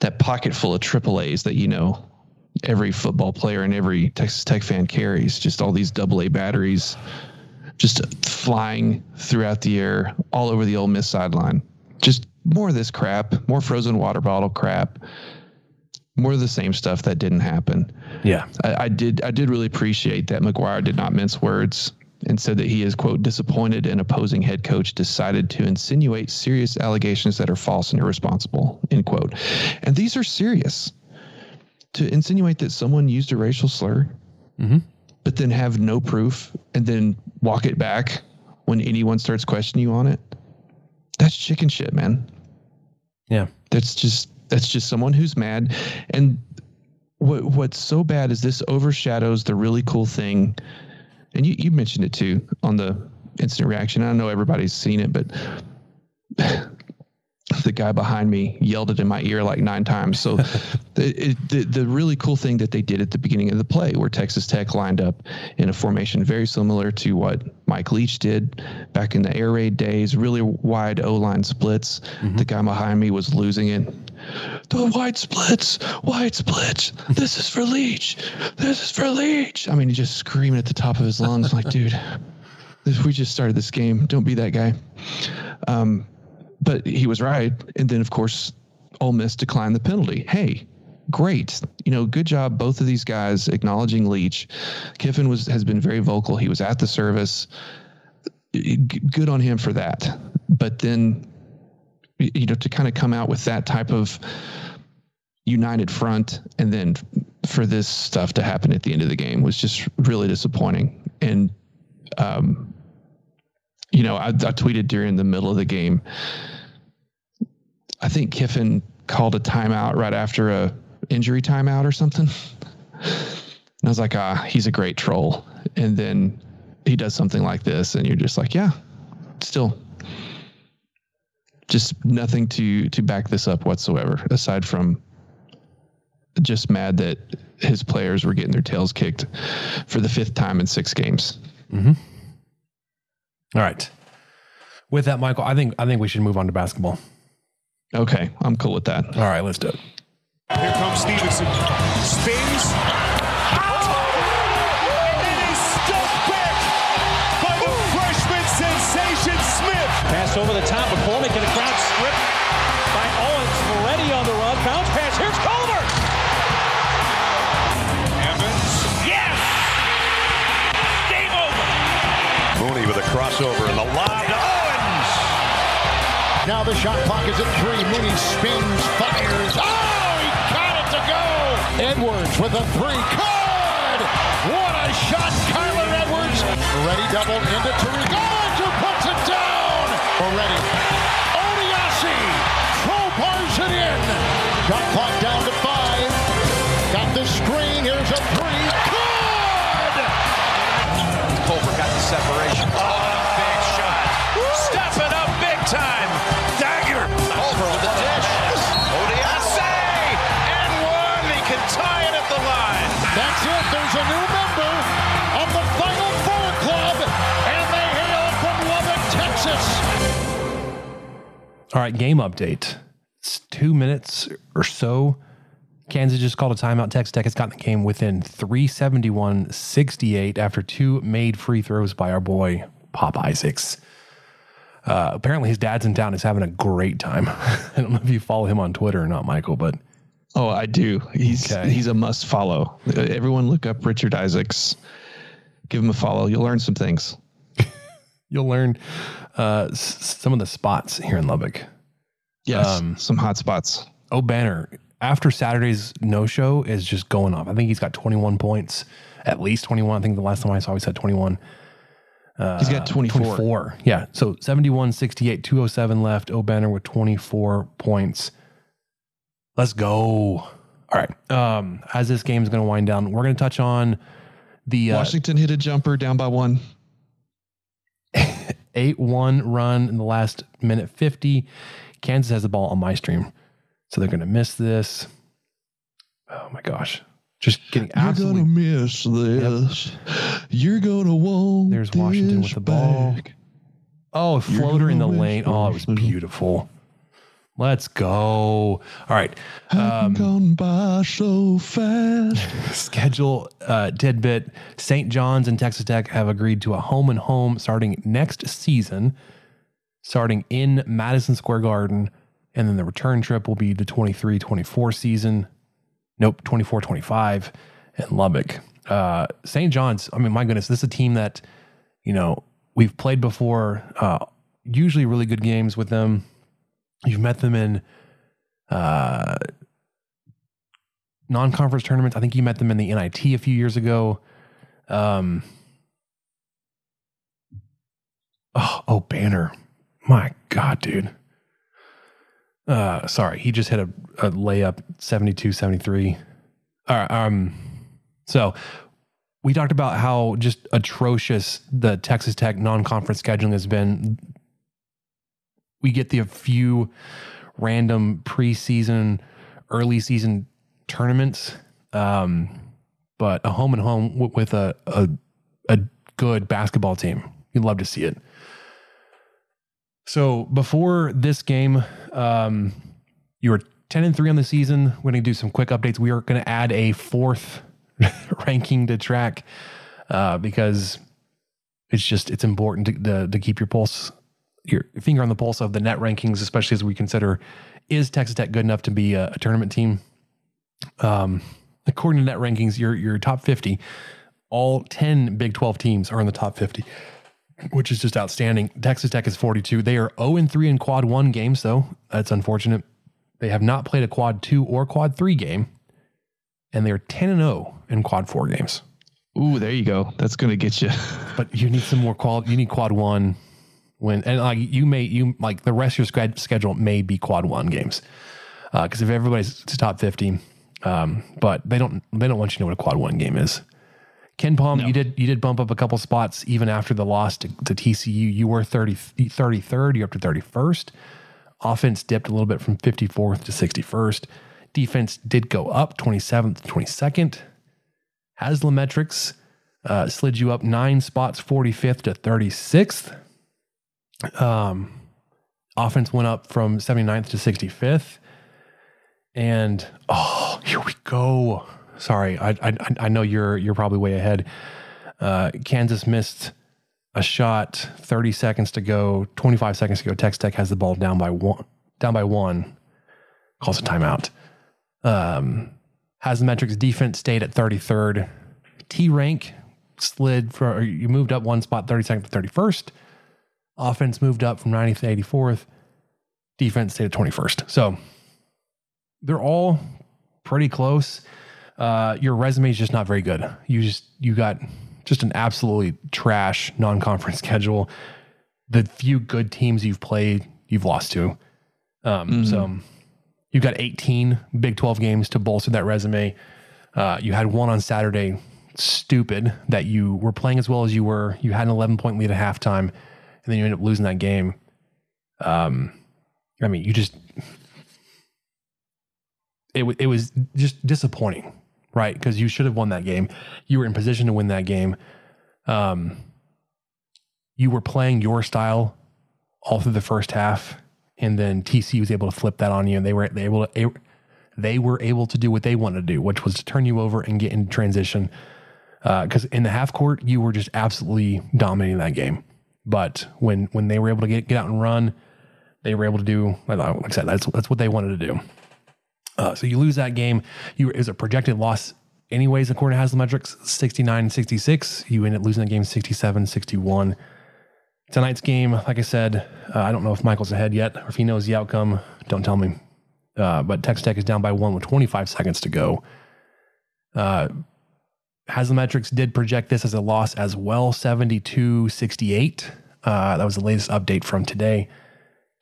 that pocket full of triple A's that you know every football player and every Texas Tech fan carries. Just all these double A batteries just flying throughout the air all over the Ole Miss sideline. Just more of this crap, more frozen water bottle crap, more of the same stuff that didn't happen. Yeah, I, I did I did really appreciate that McGuire did not mince words and said that he is quote disappointed an opposing head coach decided to insinuate serious allegations that are false and irresponsible end quote and these are serious to insinuate that someone used a racial slur mm-hmm. But then have no proof and then walk it back when anyone starts questioning you on it? That's chicken shit man. Yeah, that's just that's just someone who's mad. And what what's so bad is this overshadows the really cool thing. And you, you mentioned it too on the instant reaction. I know everybody's seen it, but the guy behind me yelled it in my ear like nine times. So *laughs* the, it, the the really cool thing that they did at the beginning of the play, where Texas Tech lined up in a formation very similar to what Mike Leach did back in the air raid days, really wide O line splits. The guy behind me was losing it. The wide splits, wide splits. This is for Leach. This is for Leach. I mean, he just screaming at the top of his lungs, like, *laughs* dude, this, we just started this game. Don't be that guy. Um, but he was right. And then, of course, Ole Miss declined the penalty. Hey, great. You know, good job, both of these guys acknowledging Leach. Kiffin was has been very vocal. He was at the service. Good on him for that. But then, you know, to kind of come out with that type of united front and then for this stuff to happen at the end of the game was just really disappointing. And, um, you know, I, I tweeted during the middle of the game. I think Kiffin called a timeout right after a injury timeout or something. And I was like, ah, he's a great troll. And then he does something like this, and you're just like, yeah, still, just nothing to to back this up whatsoever, aside from just mad that his players were getting their tails kicked for the fifth time in six games. All right. With that, Michael, I think I think we should move on to basketball. Okay, I'm cool with that. All right, let's do it. Here comes Stevenson. Spins. And it is stuck back by the freshman sensation Smith. Pass over the top. McCormick in a crowd stripped by Owens. Moretti on the run. Bounce pass. Here's Culver. Evans. Yes! Game over. Mooney with a crossover and the lob to Owens. Now the shot clock is at three. Mooney spins, fires. Oh, he got it to go. Edwards with a three. Good. What a shot, Kyler Edwards. Ready double into Tariq. Owens who puts it down. Already. Odiase crowbars it in. Shot clock All right, game update. It's two minutes or so. Kansas just called a timeout. Texas Tech has gotten the game within 371 68 after two made free throws by our boy, Pop Isaacs. Uh, apparently, his dad's in town. He's having a great time. *laughs* I don't know if you follow him on Twitter or not, Michael, but Oh, I do. He's Okay. he's a must follow. Everyone look up Richard Isaacs. Give him a follow. You'll learn some things. You'll learn uh, s- some of the spots here in Lubbock. Yes, Um, some hot spots. Oh, Banner, after Saturday's no show, is just going off. I think he's got 21 points, at least 21. I think the last time I saw, he said 21. He's got 24. 24. Yeah. So 71, 68, 207 left. Oh, Banner with 24 points. Let's go. All right. Um, as this game is going to wind down, we're going to touch on the uh, Washington hit a jumper down by one. 8 1 run in the last minute 50. Kansas has the ball on my stream. So they're going to miss this. Oh my gosh. Just getting absolutely. You're going to miss this. You're gonna want. There's Washington with the ball. Oh, floater in the lane. Oh, it was beautiful. Let's go. All right. Um, gone by so fast. *laughs* schedule uh, tidbit St. John's and Texas Tech have agreed to a home and home starting next season, starting in Madison Square Garden. And then the return trip will be the 23 24 season. Nope, 24 25 in Lubbock. Uh, St. John's, I mean, my goodness, this is a team that, you know, we've played before, uh, usually really good games with them. You've met them in uh, non-conference tournaments. I think you met them in the NIT a few years ago. Um, oh, oh, Banner. My God, dude. Uh, sorry, he just hit a, a layup 72 73. All right. Um, so we talked about how just atrocious the Texas Tech non-conference scheduling has been. We get the few random preseason, early season tournaments, um, but a home and home w- with a, a a good basketball team. You'd love to see it. So before this game, um, you were 10 and 3 on the season. We're going to do some quick updates. We are going to add a fourth *laughs* ranking to track uh, because it's just it's important to, to, to keep your pulse your finger on the pulse of the net rankings, especially as we consider is Texas Tech good enough to be a, a tournament team? Um, according to net rankings, your your top 50, all 10 Big 12 teams are in the top 50, which is just outstanding. Texas Tech is 42. They are 0 and 3 in quad one games, though. That's unfortunate. They have not played a quad two or quad three game, and they're 10 and 0 in quad four games. Ooh, there you go. That's going to get you. But you need some more quad. You need quad one when and like you may you like the rest of your schedule may be quad one games. Because if everybody's to top 50 um, but they don't they don't want you to know what a quad one game is. KenPom you did you did bump up a couple spots even after the loss to, to tcu you were 30 33rd you're up to 31st offense dipped a little bit from 54th to 61st defense did go up 27th 22nd Haslametrics uh, slid you up nine spots 45th to 36th um, offense went up from 79th to 65th. And oh, here we go. Sorry, I I, I know you're you're probably way ahead. Uh, Kansas missed a shot, 30 seconds to go, 25 seconds to go. Texas Tech has the ball down by one, down by one, calls a timeout. Um, Haslametrics defense stayed at 33rd. T rank slid for you moved up one spot, 32nd to 31st. Offense moved up from 90th to 84th. Defense stayed at 21st. So they're all pretty close. Uh, your resume is just not very good. You just you got just an absolutely trash non-conference *laughs* schedule. The few good teams you've played, you've lost to. Um, So you've got 18 Big 12 games to bolster that resume. Uh, you had one on Saturday, stupid that you were playing as well as you were. You had an 11 point lead at halftime, and then you end up losing that game. Um, I mean, you just it wa- it was just disappointing, right? Because you should have won that game. You were in position to win that game. Um, you were playing your style all through the first half, and then TC was able to flip that on you, and they were they able to they were able to do what they wanted to do, which was to turn you over and get into transition. Because in the half court, you were just absolutely dominating that game. But when when they were able to get get out and run, they were able to do like I said, that's that's what they wanted to do. Uh, so you lose that game. You was a projected loss anyways, according to Haslametrics, 69 66. You end up losing that game 67 61. Tonight's game, like I said, uh, I don't know if Michael's ahead yet or if he knows the outcome. Don't tell me. Uh, but Texas Tech is down by one with 25 seconds to go. Haslametrics did project this as a loss as well, 72 68. Uh, that was the latest update from today.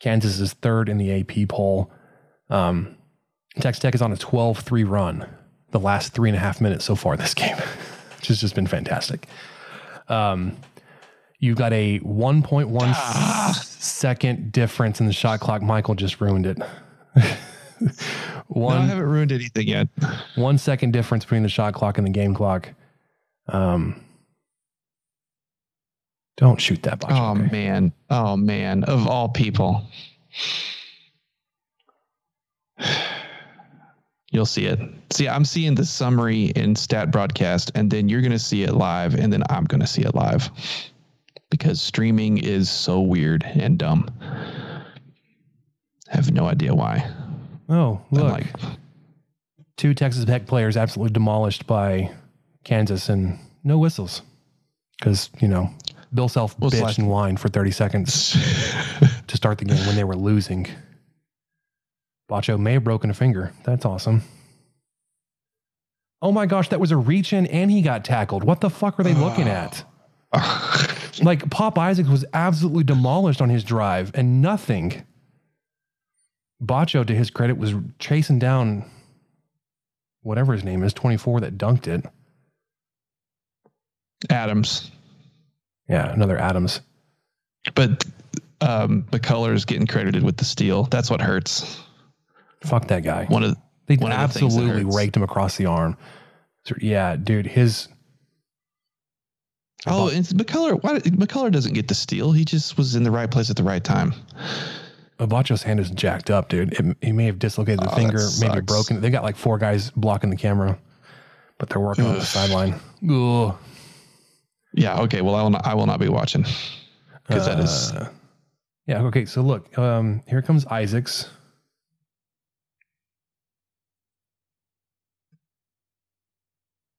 Kansas is third in the AP poll. Um, Texas Tech is on a 12 3 run the last three and a half minutes so far this game, *laughs* which has just been fantastic. Um, you've got a 1.1 second difference in the shot clock. Michael just ruined it. *laughs* No, one I haven't ruined anything yet. one second difference between the shot clock and the game clock. Um, don't shoot that box. Oh man. Oh man. Of all people. *sighs* You'll see it. See, I'm seeing the summary in stat broadcast, and then you're gonna see it live, and then I'm gonna see it live. Because streaming is so weird and dumb. I have no idea why. Oh, look. like, Two Texas Tech players absolutely demolished by Kansas and no whistles. Because, you know, Bill Self bitched and whined for 30 seconds *laughs* to start the game when they were losing. Batcho may have broken a finger. That's awesome. Oh my gosh, that was a reach in and he got tackled. What the fuck are they looking at? *sighs* like Pop Isaacs was absolutely demolished on his drive and nothing. Batcho, to his credit, was chasing down whatever his name is, 24 that dunked it. Adams. Yeah, another Adams. But um, is getting credited with the steal. That's what hurts. Fuck that guy. One of They one of the absolutely raked him across the arm. So, yeah, dude, his Oh, and McCullar. Why McCullar doesn't get the steal? He just was in the right place at the right time. Abacho's hand is jacked up, dude. It, he may have dislocated the Oh, finger, maybe broken. They got like four guys blocking the camera, but they're working on the sideline. Ugh. Yeah. Okay. Well, I will not. I will not be watching because that is. Uh, yeah. Okay. So look, um, here comes Isaacs.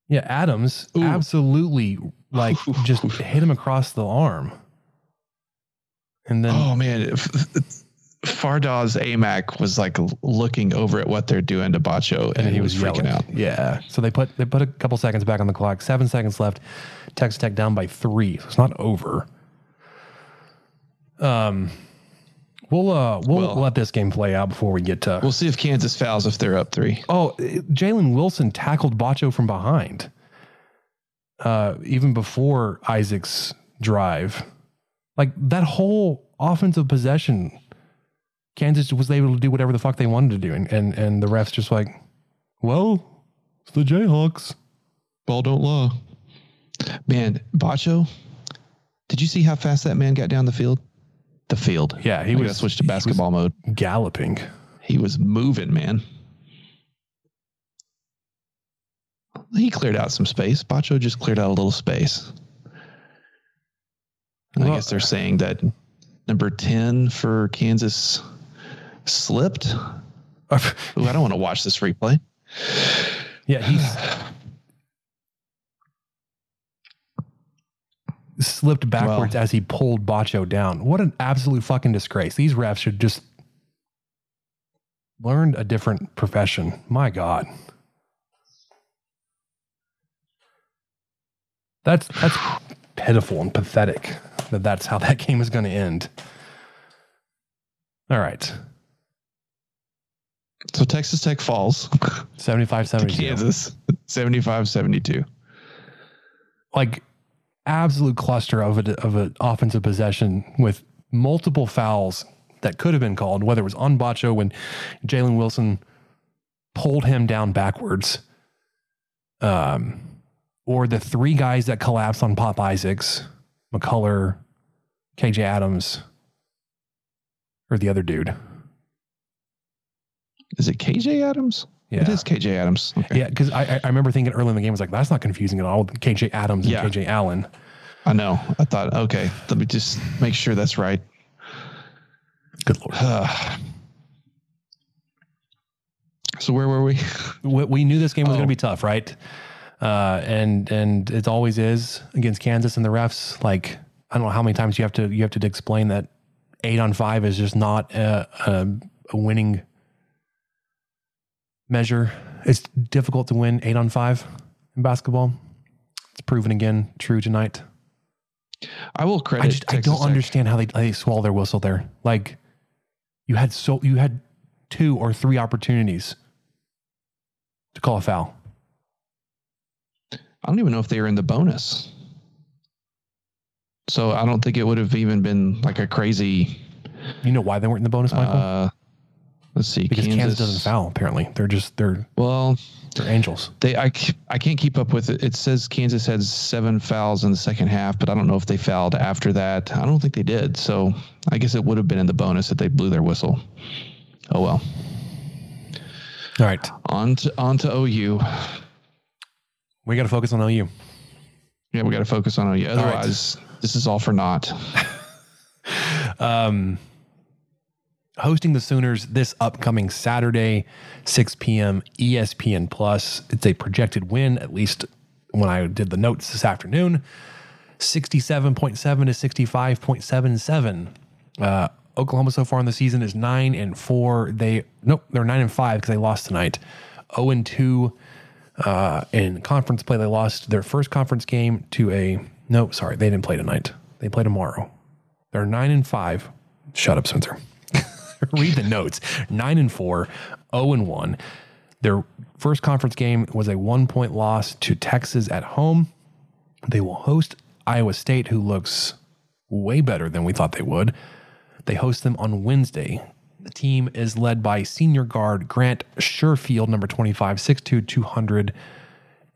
Yeah, Adams Ooh. absolutely like *laughs* just hit him across the arm, and then Oh man, Fardaws Aimaq was like looking over at what they're doing to Batcho, and, and he was, freaking out. Yeah. So they put they put a couple seconds back on the clock. Seven seconds left. Texas Tech down by three. So it's not over. Um, we'll uh we'll Well- let this game play out before we get to. We'll see if Kansas fouls if they're up three. oh, Jalen Wilson tackled Batcho from behind. Uh, even before Isaac's drive, like that whole offensive possession, Kansas was able to do whatever the fuck they wanted to do, and and, and the refs just like, well, it's the Jayhawks. Ball don't law. Man, Batcho, did you see how fast that man got down the field? The field. Yeah, he I was- gotta switch to he was- basketball mode. galloping. He was moving, man. He cleared out some space. Batcho just cleared out a little space. And I guess they're saying that number 10 for Kansas slipped. *laughs* Ooh, I don't want to watch this replay. yeah, he's *sighs* slipped backwards Well- as he pulled Batcho down. What an absolute fucking disgrace. These refs should just learn a different profession. My God. That's that's pitiful and pathetic that that's how that *laughs* game is going to end. All right. So Texas Tech falls 75 to 72. *laughs* Kansas 75 72. like absolute cluster of a, of an offensive possession with multiple fouls that could have been called, whether it was on Batcho when Jalen Wilson pulled him down backwards, um, or the three guys that collapsed on Pop Isaacs, McCullar, KJ Adams, or the other dude. Is it KJ Adams? Yeah. It is KJ Adams. Okay. Yeah, because I, I- remember thinking early in the game, I was like, that's not confusing at all with KJ Adams and Yeah. KJ Allen. I know. I thought, okay, let me just make sure that's right. Good Lord. *sighs* so where were we? *laughs* we, we knew this game was Oh. going to be tough, right? Uh, and and it always is against Kansas and the refs. Like I don't know how many times you have to you have to explain that eight on five is just not a, a, a winning measure. It's difficult to win eight on five in basketball. It's proven again true tonight. I will credit. I just I don't Tech. understand how they they swallow their whistle there. Like you had so you had two or three opportunities to call a foul. I don't even know if they were in the bonus. So I don't think it would have even been like a crazy. You know why they weren't in the bonus, Michael? Uh, let's see, because Kansas, doesn't foul. Apparently, they're just they're Well, they're angels. they I I can't keep up with it. It says Kansas had seven fouls in the second half, but I don't know if they fouled after that. I don't think they did. So I guess it would have been in the bonus if they blew their whistle. Oh well. All right, On to on to OU. we got to focus on OU. Yeah, we got to focus on OU. right. Otherwise, this is all for naught. *laughs* Um, hosting the Sooners this upcoming Saturday, 6 p.m. ESPN Plus. It's a projected win, at least when I did the notes this afternoon. 67.7 to 65.77. Uh, Oklahoma so far in the season is nine and four. They nope, they're nine and five because they lost tonight. 0 and two uh, in conference play. They lost their first conference game to a no, sorry, they didn't play tonight. They play tomorrow. They're nine and five. Shut up, Spencer. *laughs* Read the notes. Nine and four, 0 and one. Their first conference game was a one point loss to Texas at home. They will host Iowa State, who looks way better than we thought they would. They host them on Wednesday. The team is led by senior guard Grant Sherfield, number 25, 6'2, 200,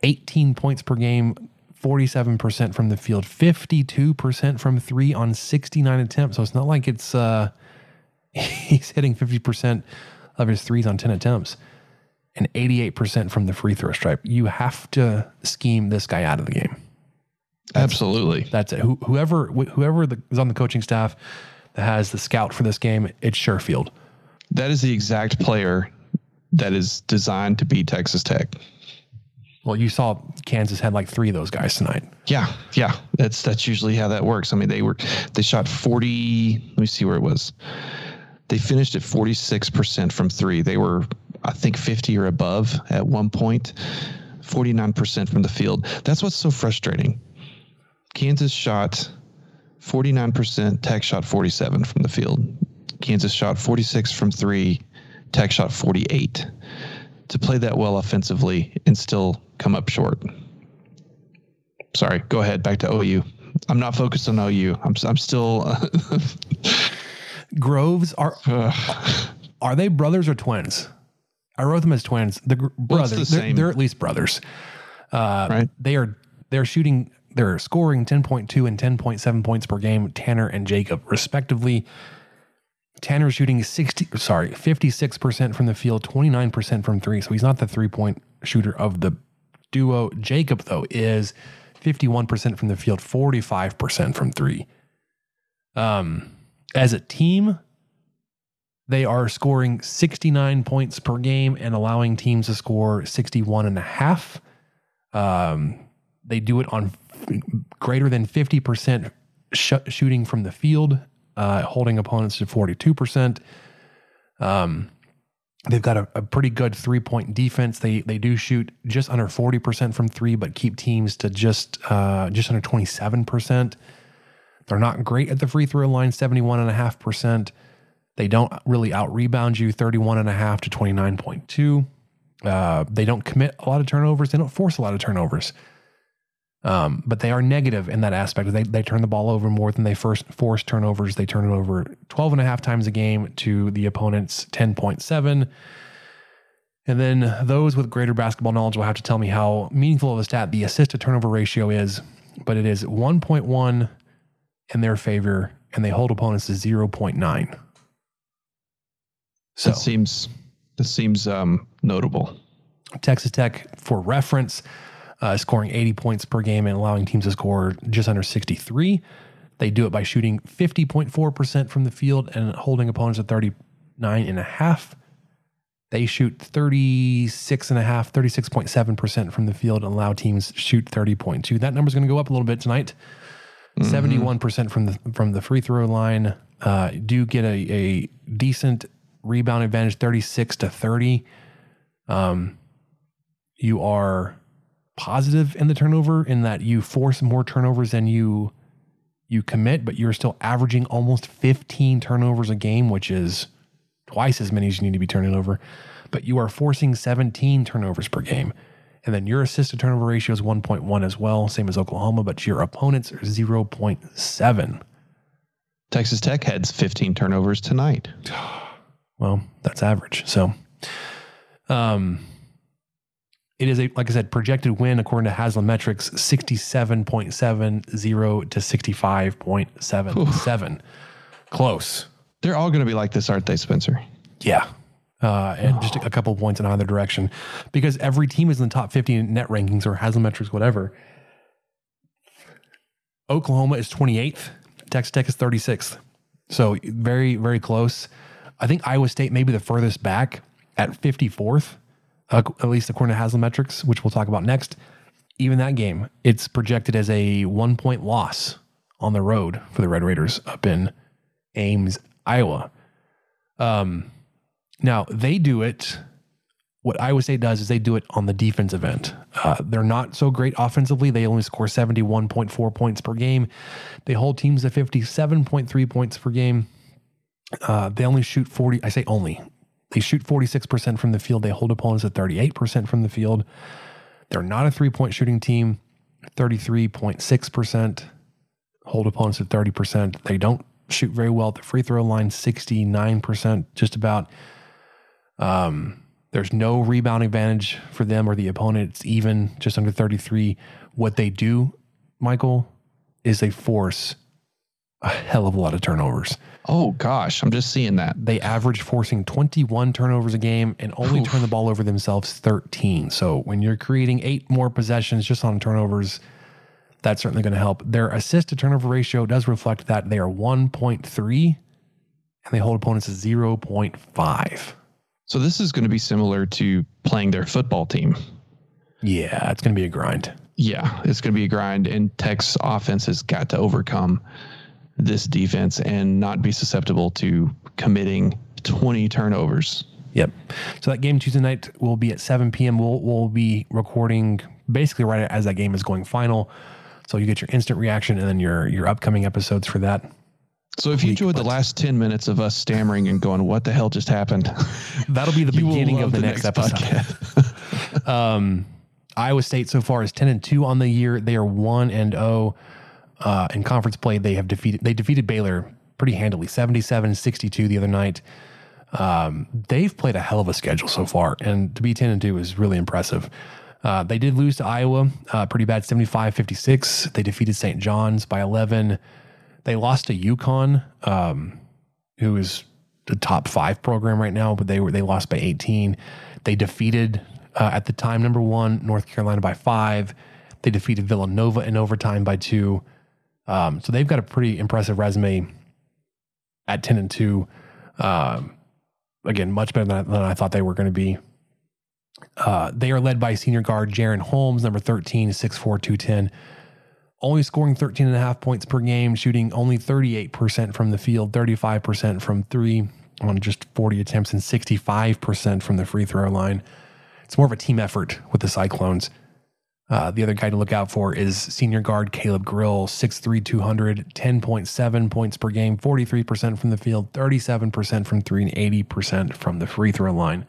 18 points per game, 47% from the field, 52% from three on 69 attempts. So it's not like it's uh, *laughs* he's hitting 50% of his threes on 10 attempts and 88% from the free throw stripe. You have to scheme this guy out of the game. Absolutely. That's it. Who, whoever whoever the, is on the coaching staff that has the scout for this game, it's Sherfield. That is the exact player that is designed to beat Texas Tech. Well, you saw Kansas had like three of those guys tonight. Yeah, yeah. That's that's usually how that works. I mean, they were they shot 40, let me see where it was. They finished at 46% from 3. They were I think 50 or above at one point. 49% from the field. That's what's so frustrating. Kansas shot 49%, Tech shot 47 from the field. Kansas shot 46 from 3, Tech shot 48. To play that well offensively and still come up short. Sorry, go ahead. Back to OU. I'm not focused on OU. I'm I'm still. *laughs* Groves are are they brothers or twins? I wrote them as twins. The gr- brothers. the they're, they're at least brothers. Uh, Right. They are they're shooting. They're scoring 10.2 and 10.7 points per game. Tanner and Jacob, respectively. Tanner shooting 60. Sorry, 56 percent from the field, 29 percent from three. So he's not the three point shooter of the duo. Jacob though is 51 percent from the field, 45 percent from three. Um, as a team, they are scoring 69 points per game and allowing teams to score 61 and a half. Um, they do it on greater than 50% sh- shooting from the field, uh, holding opponents to 42%. Um, they've got a, a pretty good three point defense. They they do shoot just under 40% from three, but keep teams to just uh, just under 27%. They're not great at the free throw line, 71.5%. They don't really out rebound you, 31.5 to 29.2. Uh, they don't commit a lot of turnovers. They don't force a lot of turnovers. Um, but they are negative in that aspect. They, they turn the ball over more than they first force turnovers. They turn it over 12 and a half times a game to the opponent's 10.7. And then those with greater basketball knowledge will have to tell me how meaningful of a stat the assist to turnover ratio is, but it is 1.1 in their favor, and they hold opponents to 0.9. So that seems that seems um, notable. Texas Tech, for reference, uh, scoring 80 points per game and allowing teams to score just under 63. They do it by shooting 50.4% from the field and holding opponents at 39.5. They shoot 36.5, 36.7% from the field and allow teams shoot 30.2. That number's going to go up a little bit tonight. 71% from the from the free throw line. Uh, do get a, a decent rebound advantage, 36 to 30. Um, you are positive in the turnover in that you force more turnovers than you you commit, but you're still averaging almost 15 turnovers a game, which is twice as many as you need to be turning over. But you are forcing 17 turnovers per game. And then your assist to turnover ratio is 1.1 as well, same as Oklahoma, but your opponents are 0.7. Texas Tech had 15 turnovers tonight. *sighs* Well, that's average. So, um, it is a like I said, projected win according to Haslametrics, sixty-seven point seven zero to sixty-five point seven seven. Close. They're all going to be like this, aren't they, Spencer? Yeah. Uh, and just a, a couple points in either direction because every team is in the top 50 in net rankings or Haslametrics, whatever. Oklahoma is 28th. Texas Tech is 36th. So very, very close. I think Iowa State may be the furthest back at 54th, uh, at least according to Haslametrics, which we'll talk about next. Even that game, it's projected as a one point loss on the road for the Red Raiders up in Ames, Iowa. Um, now they do it. What Iowa State does is they do it on the defensive end. Uh, they're not so great offensively. They only score 71.4 points per game. They hold teams to 57.3 points per game. Uh, they only shoot 40. I say only. They shoot 46% from the field. They hold opponents at 38% from the field. They're not a three point shooting team. 33.6%. Hold opponents at 30%. They don't shoot very well at the free throw line, 69%, just about. Um, there's no rebound advantage for them or the opponent. It's even just under 33. What they do, Michael, is they force a hell of a lot of turnovers. Oh gosh, I'm just seeing that. They average forcing 21 turnovers a game and only Oof. turn the ball over themselves 13. So when you're creating eight more possessions just on turnovers, that's certainly going to help. Their assist to turnover ratio does reflect that they are 1.3 and they hold opponents at 0.5. So this is going to be similar to playing their football team. Yeah, it's going to be a grind. Yeah, it's going to be a grind, and Tech's offense has got to overcome this defense and not be susceptible to committing 20 turnovers. Yep. So that game Tuesday night will be at 7 p.m. We'll, we'll be recording basically right as that game is going final. So you get your instant reaction and then your your upcoming episodes for that. So if you enjoyed the last 10 minutes of us stammering and going, what the hell just happened? *laughs* That'll be the *laughs* beginning of the, the next, next, episode. *laughs* um, Iowa State so far is 10 and 2 on the year. They are 1 and 0 uh, in conference play. They have defeated they defeated Baylor pretty handily, 77-62 the other night. Um, they've played a hell of a schedule so far, and to be 10 and 2 is really impressive. Uh, they did lose to Iowa, uh, pretty bad, 75 56. They defeated St. John's by 11. They lost to UConn, um, who is the top five program right now, but they were they lost by 18. They defeated uh, at the time number one North Carolina by five. They defeated Villanova in overtime by two. Um, so they've got a pretty impressive resume at 10 and two. Um, again, much better than, than I thought they were going to be. Uh, they are led by senior guard Jaren Holmes, number 13, 6'4, 210 only scoring 13 and a half points per game, shooting only 38% from the field, 35% from three on just 40 attempts, and 65% from the free throw line. It's more of a team effort with the Cyclones. Uh, the other guy to look out for is senior guard Caleb Grill, 6'3, 200, 10.7 points per game, 43% from the field, 37% from three, and 80% from the free throw line.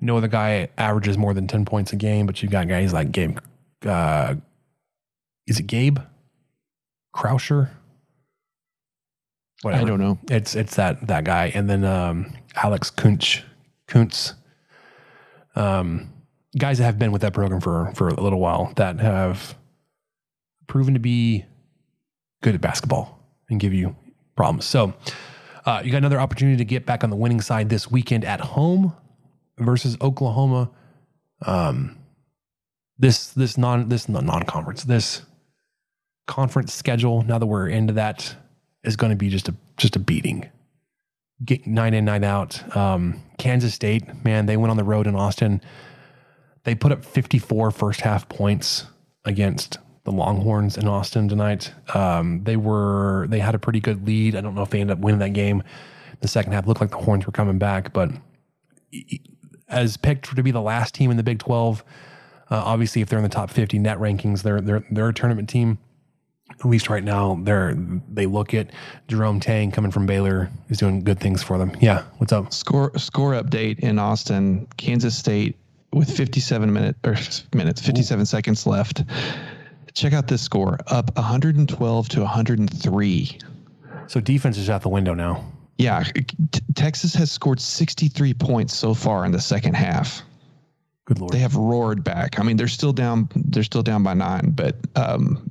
No other guy averages more than 10 points a game, but you've got guys like Gabe uh, is it Gabe Krauscher? Whatever. I don't know. It's it's that that guy, and then um, Alex Kuntz, Kuntz, um, guys that have been with that program for for a little while that have proven to be good at basketball and give you problems. So uh, you got another opportunity to get back on the winning side this weekend at home versus Oklahoma. Um, this this non this non conference this conference schedule, now that we're into that, is going to be just a just a beating. Get nine in, nine out. Um, Kansas State, man, they went on the road in Austin. They put up 54 first half points against the Longhorns in Austin tonight. Um, they were they had a pretty good lead. I don't know if they ended up winning that game. The second half looked like the Horns were coming back, but as picked to be the last team in the Big 12, uh, obviously if they're in the top 50 net rankings, they're they're they're a tournament team at least right now, they're they look at Jerome Tang coming from Baylor is doing good things for them. Yeah, what's up? Score score update in Austin, Kansas State with 57 minute or minutes, 57 Ooh. seconds left. Check out this score, up 112 to 103. So defense is out the window now. Yeah, T- Texas has scored 63 points so far in the second half. Good lord. They have roared back. I mean, they're still down. They're still down by nine, but um,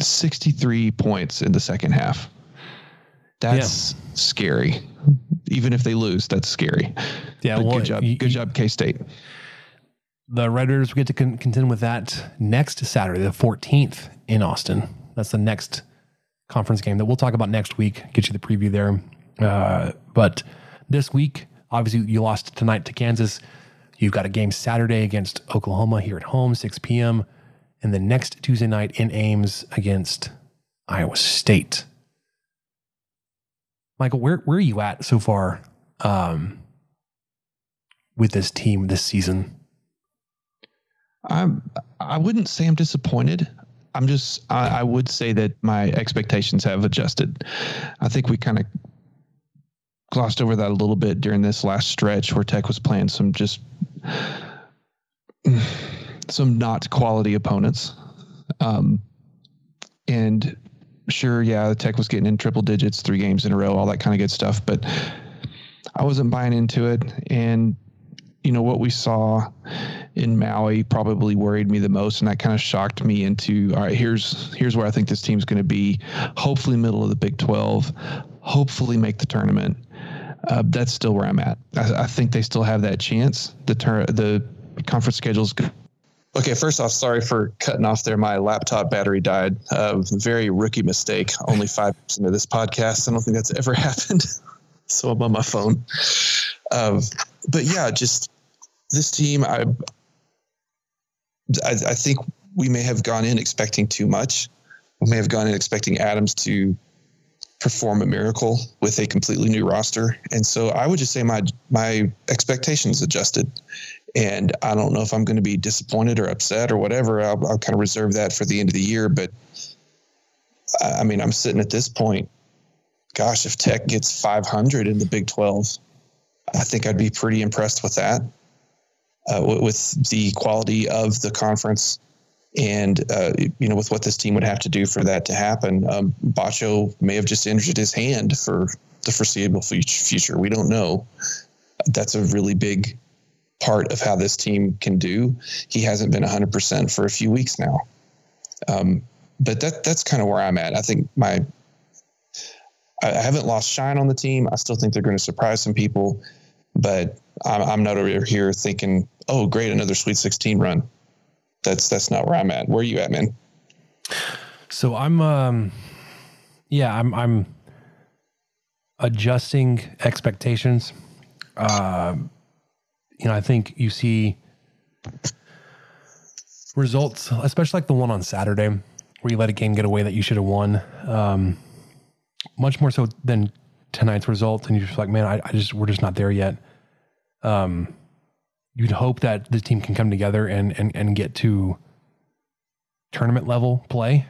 63 points in the second half. That's yeah. scary. Even if they lose, that's scary. Yeah, well, good job. You, good job, K State. The Red Raiders get to con- contend with that next Saturday, the 14th in Austin. That's the next conference game that we'll talk about next week. Get you the preview there. Uh, but this week, obviously, you lost tonight to Kansas. You've got a game Saturday against Oklahoma here at home, 6 p.m and the next Tuesday night in Ames against Iowa State. Michael, where where are you at so far um, with this team this season? I'm I wouldn't say I'm disappointed. I'm just I, I would say that my expectations have adjusted. I think we kind of glossed over that a little bit during this last stretch where Tech was playing some just some not quality opponents. Um, and sure, yeah, the Tech was getting in triple digits, three games in a row, all that kind of good stuff. But I wasn't buying into it. And, you know, what we saw in Maui probably worried me the most. And that kind of shocked me into, all right, here's, here's where I think this team's going to be. Hopefully middle of the Big 12, hopefully make the tournament. Uh, that's still where I'm at. I, I, think they still have that chance. The ter- the conference schedule's good. Okay, first off, sorry for cutting off there. My laptop battery died. Uh, very rookie mistake. Only five percent of this podcast. I don't think that's ever *laughs* happened. so I'm on my phone. Um, but yeah, just this team. I, I, I think we may have gone in expecting too much. We may have gone in expecting Adams to perform a miracle with a completely new roster. And so I would just say my my expectations adjusted. And I don't know if I'm going to be disappointed or upset or whatever. I'll, I'll kind of reserve that for the end of the year. But I mean, I'm sitting at this point. Gosh, if Tech gets 500 in the Big 12, I think I'd be pretty impressed with that. Uh, with the quality of the conference and uh, you know, with what this team would have to do for that to happen, um, Batcho may have just injured his hand for the foreseeable future. We don't know. That's a really big part of how this team can do. He hasn't been 100% for a few weeks now. Um, but that that's kind of where I'm at. I think my I haven't lost shine on the team. I still think they're going to surprise some people, but I'm, I'm not over here thinking, oh, great, another Sweet 16 run that's that's not where I'm at. Where are you at, man? So I'm um yeah, I'm I'm adjusting expectations. Uh, you know, I think you see results, especially like the one on Saturday, where you let a game get away that you should have won. Um, much more so than tonight's result, and you're just like, man, I, I just we're just not there yet. Um, you'd hope that the team can come together and and, and get to tournament level play.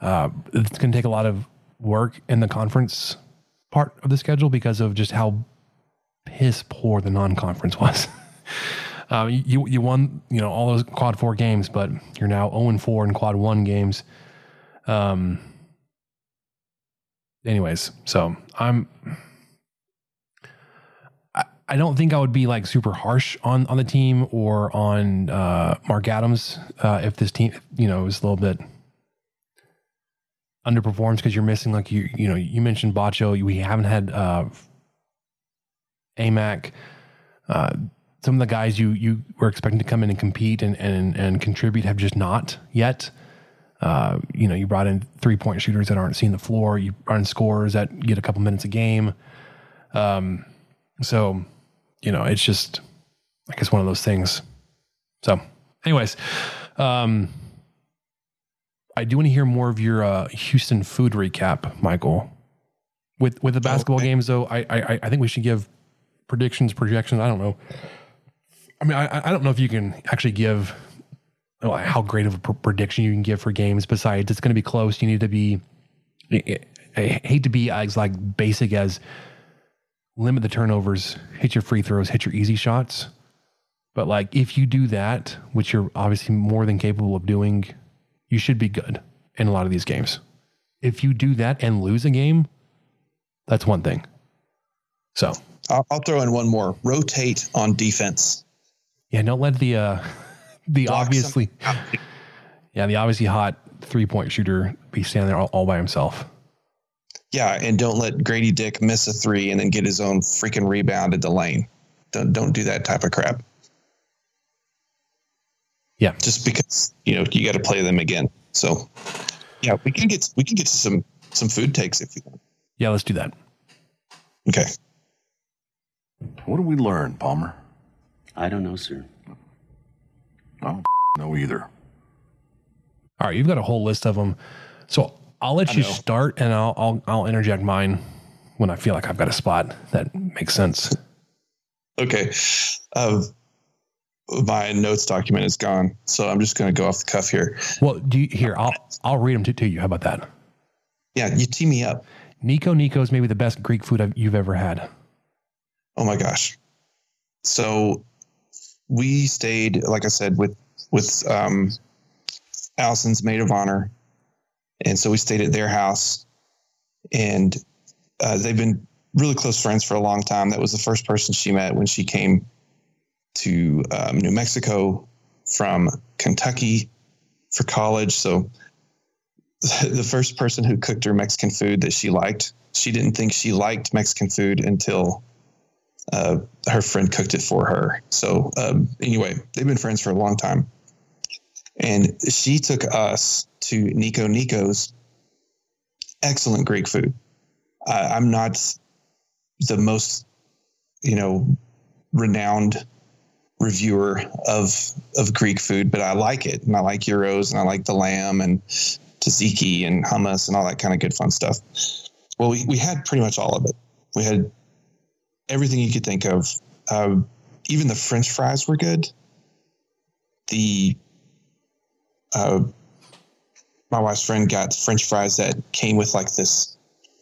Uh, it's going to take a lot of work in the conference part of the schedule because of just how piss poor the non-conference was. *laughs* uh, you you won you know all those quad four games, but you're now zero and four in quad one games. Um. Anyways, so I'm I don't think I would be like super harsh on on the team or on uh, Mark Adams uh, if this team, you know, is a little bit underperforms because you're missing like you you know you mentioned Batcho. We haven't had uh, Aimaq. Uh, some of the guys you you were expecting to come in and compete and and and contribute have just not yet. Uh, you know, you brought in three point shooters that aren't seeing the floor. You brought in scorers that get a couple minutes a game. Um, so you know, it's just, I guess, one of those things. So, anyways, um, I do want to hear more of your uh, Houston food recap, Michael. With with the basketball okay. games, though, I, I I think we should give predictions, projections. I don't know. I mean, I I don't know if you can actually give how great of a prediction you can give for games. Besides, it's going to be close. You need to be. I hate to be as like basic as limit the turnovers, hit your free throws, hit your easy shots. But like if you do that, which you're obviously more than capable of doing, you should be good in a lot of these games. If you do that and lose a game, that's one thing. So I'll, I'll throw in one more: rotate on defense. Yeah, don't let the uh, *laughs* the Block obviously, *laughs* yeah, the obviously hot three point shooter be standing there all, all by himself. Yeah, and don't let Grady Dick miss a three and then get his own freaking rebound at the lane. Don't don't do that type of crap. Yeah, just because you know you got to play them again. So yeah, we can get we can get to some some food takes if you want. Yeah, let's do that. Okay. What do we learn, Palmer? I don't know, sir. I don't *laughs* know either. All right, you've got a whole list of them. So I'll let I you know. start, and I'll, I'll I'll interject mine when I feel like I've got a spot that makes sense. Okay. Uh, my notes document is gone, so I'm just going to go off the cuff here. Well, do you, here I'll I'll read them to, to you. How about that? Yeah, you tee me up. Nico Nico is maybe the best Greek food I've, you've ever had. Oh my gosh! So we stayed, like I said, with with um, Allison's maid of honor, and so we stayed at their house, and uh, they've been really close friends for a long time. That was the first person she met when she came to um, New Mexico from Kentucky for college. So *laughs* the first person who cooked her Mexican food that she liked, she didn't think she liked Mexican food until uh, her friend cooked it for her. So um, anyway, they've been friends for a long time. And she took us to Nico Nico's excellent Greek food. Uh, I'm not the most, you know, renowned reviewer of of Greek food, but I like it, and I like gyros, and I like the lamb and tzatziki and hummus and all that kind of good fun stuff. Well, we we had pretty much all of it. We had everything you could think of. Uh, even the French fries were good. The uh, my wife's friend got French fries that came with like this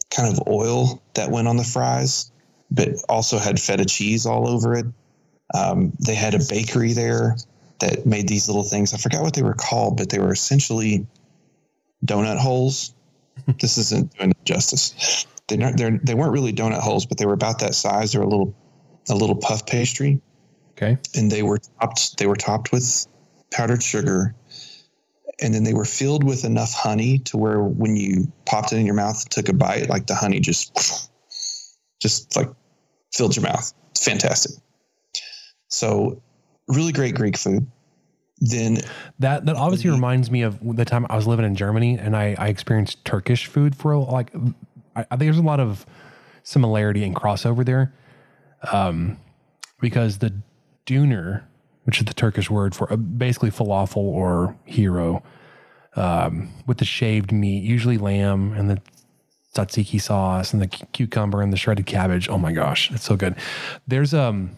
kind of oil that went on the fries, but also had feta cheese all over it. Um, they had a bakery there that made these little things. I forgot what they were called, but they were essentially donut holes. *laughs* this isn't doing justice. They're not, they're, they weren't really donut holes, but they were about that size. They were a little, a little puff pastry. Okay. And they were topped, they were topped with powdered sugar. And then they were filled with enough honey to where when you popped it in your mouth, took a bite, like the honey just, just like filled your mouth. It's fantastic. So really great Greek food. Then that that obviously reminds me of the time I was living in Germany and I, I experienced Turkish food for like I, I think there's a lot of similarity and crossover there, um, because the döner, which is the Turkish word for uh, basically falafel or hero, um, with the shaved meat, usually lamb and the tzatziki sauce and the cucumber and the shredded cabbage. Oh my gosh, it's so good. There's um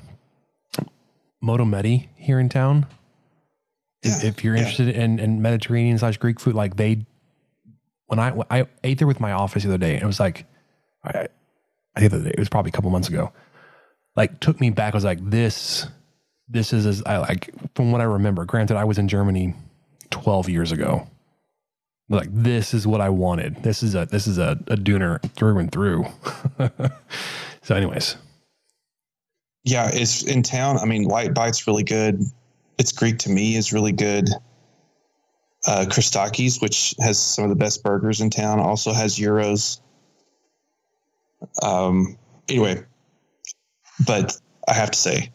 Motomedi here in town. Yeah, if you're interested yeah. in, in Mediterranean slash Greek food, like they, when I I ate there with my office the other day, and it was like, I, I think it was probably a couple months ago. Like took me back. I was like, this, this is as I like from what I remember. Granted, I was in Germany twelve years ago. Like this is what I wanted. This is a this is a, a döner through and through. *laughs* so, anyways, yeah, it's in town. I mean, Light Bite's really good. It's Greek to me is really good. Uh, Christakis, which has some of the best burgers in town, also has gyros. Um, anyway, but I have to say,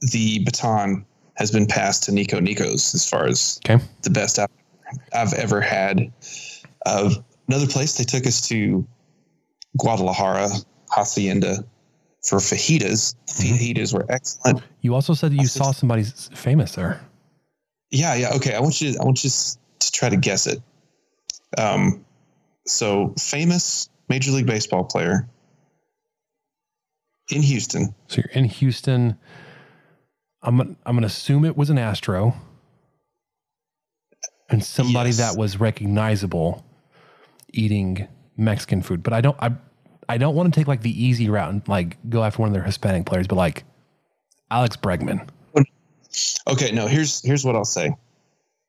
the baton has been passed to Nico Nico's as far as okay. the best I've, I've ever had. Uh, another place they took us to Guadalajara Hacienda for fajitas. Mm-hmm. Fajitas were excellent. You also said that you saw somebody famous there. Yeah, yeah. Okay, I want you. To, I want you to try to guess it. Um, so famous Major League Baseball player in Houston. So you're in Houston. I'm I'm going to assume it was an Astro, and somebody yes. that was recognizable eating Mexican food. But I don't. I I don't want to take like the easy route and like go after one of their Hispanic players, but like Alex Bregman. Okay, no, here's here's what I'll say.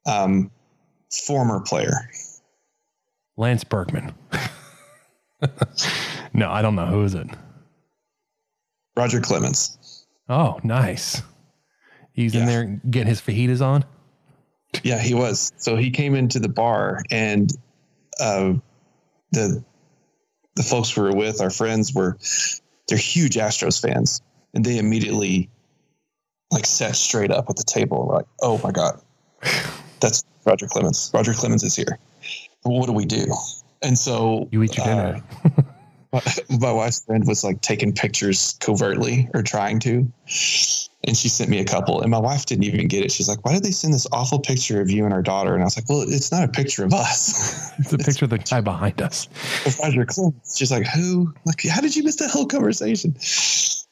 Um, former player. Lance Berkman. *laughs* no, I don't know. Who is it? Roger Clemens. Oh, nice. He's yeah. in there getting his fajitas on. Yeah, he was. So he came into the bar and uh, the the folks we were with, our friends were, they're huge Astros fans. And they immediately like sat straight up at the table. Like, oh my God, that's Roger Clemens. Roger Clemens is here. What do we do? And so you eat your dinner. Uh, my, my wife's friend was like taking pictures covertly or trying to and she sent me a couple and my wife didn't even get it she's like why did they send this awful picture of you and our daughter and i was like well it's not a picture of us *laughs* it's a picture of the guy behind us roger clemens she's like who like how did you miss that whole conversation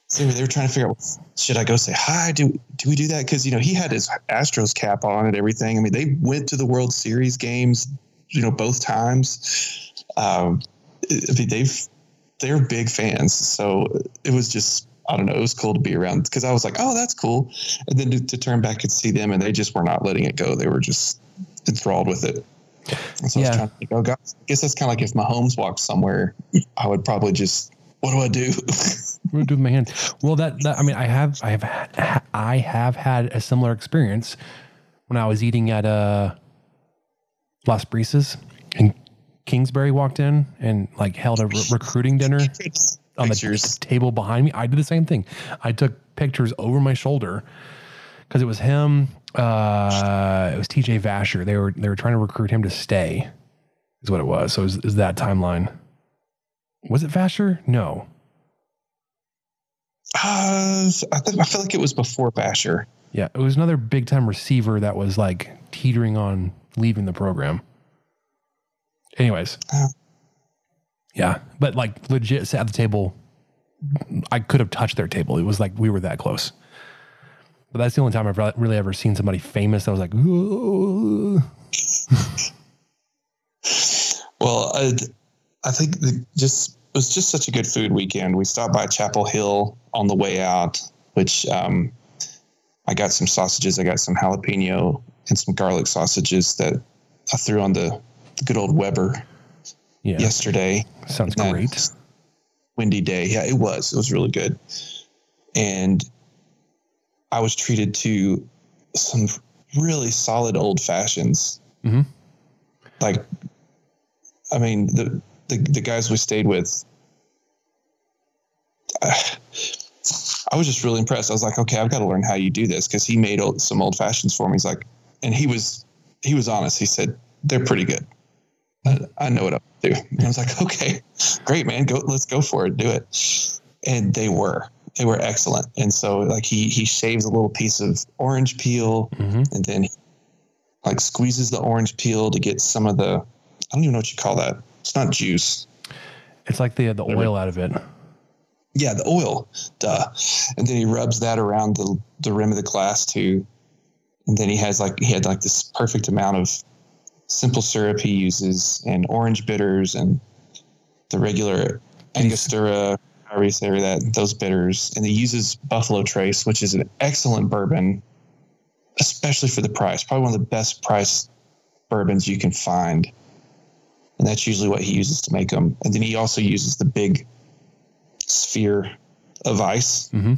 so they were trying to figure out should i go say hi do do we do that because you know he had his astros cap on and everything i mean they went to the world series games you know both times um, I mean, they've they're big fans so it was just I don't know. It was cool to be around because I was like, oh, that's cool. And then to, to, turn back and see them, and they just were not letting it go. They were just enthralled with it. And so I Yeah. was trying to think, oh, God, I guess that's kind of like if Mahomes walked somewhere, I would probably just, what do I do? What do I do with my hand? Well, that, that I mean, I have, I have, ha- I have had a similar experience when I was eating at uh, Las Brisas, and Kingsbury walked in and like held a re- recruiting dinner on the Pictures. table behind me. I did the same thing. I took pictures over my shoulder because it was him. Uh, it was TJ Vasher. They were they were trying to recruit him to stay. Is what it was. So it was, it was that timeline. Was it Vasher? No. Uh, I, think, I feel like it was before Vasher. Yeah, it was another big time receiver that was like teetering on leaving the program. Anyways, yeah, but like legit sat at the table. I could have touched their table. It was like we were that close. But that's the only time I've re- really ever seen somebody famous that was like. *laughs* Well, I, I think the, just it was just such a good food weekend. We stopped by Chappell Hill on the way out, which um, I got some sausages. I got some jalapeno and some garlic sausages that I threw on the, the good old Weber yeah, yesterday. sounds That great. Windy day. Yeah, it was. It was really good. And I was treated to some really solid old fashions. Mhm. Like, I mean, the, the, the guys we stayed with, I, was just really impressed. I was like, okay, I've got to learn how you do this because he made old, some old fashions for me. He's like, and he was, he was honest. He said, they're pretty good. I, I know what I'm do. And I was like, *laughs* okay, great, man. Go, let's go for it. Do it. And they were, they were excellent. And so like he, he shaves a little piece of orange peel Mhm. and then he, like squeezes the orange peel to get some of the, I don't even know what you call that. It's not juice. It's like the uh, the oil out of it. Yeah, the oil, duh. And then he rubs that around the, the rim of the glass too. And then he has like he had like this perfect amount of simple syrup he uses and orange bitters and the regular Angostura, however you say that, those bitters. And he uses Buffalo Trace, which is an excellent bourbon, especially for the price. Probably one of the best priced bourbons you can find. And that's usually what he uses to make them. And then he also uses the big sphere of ice Mhm.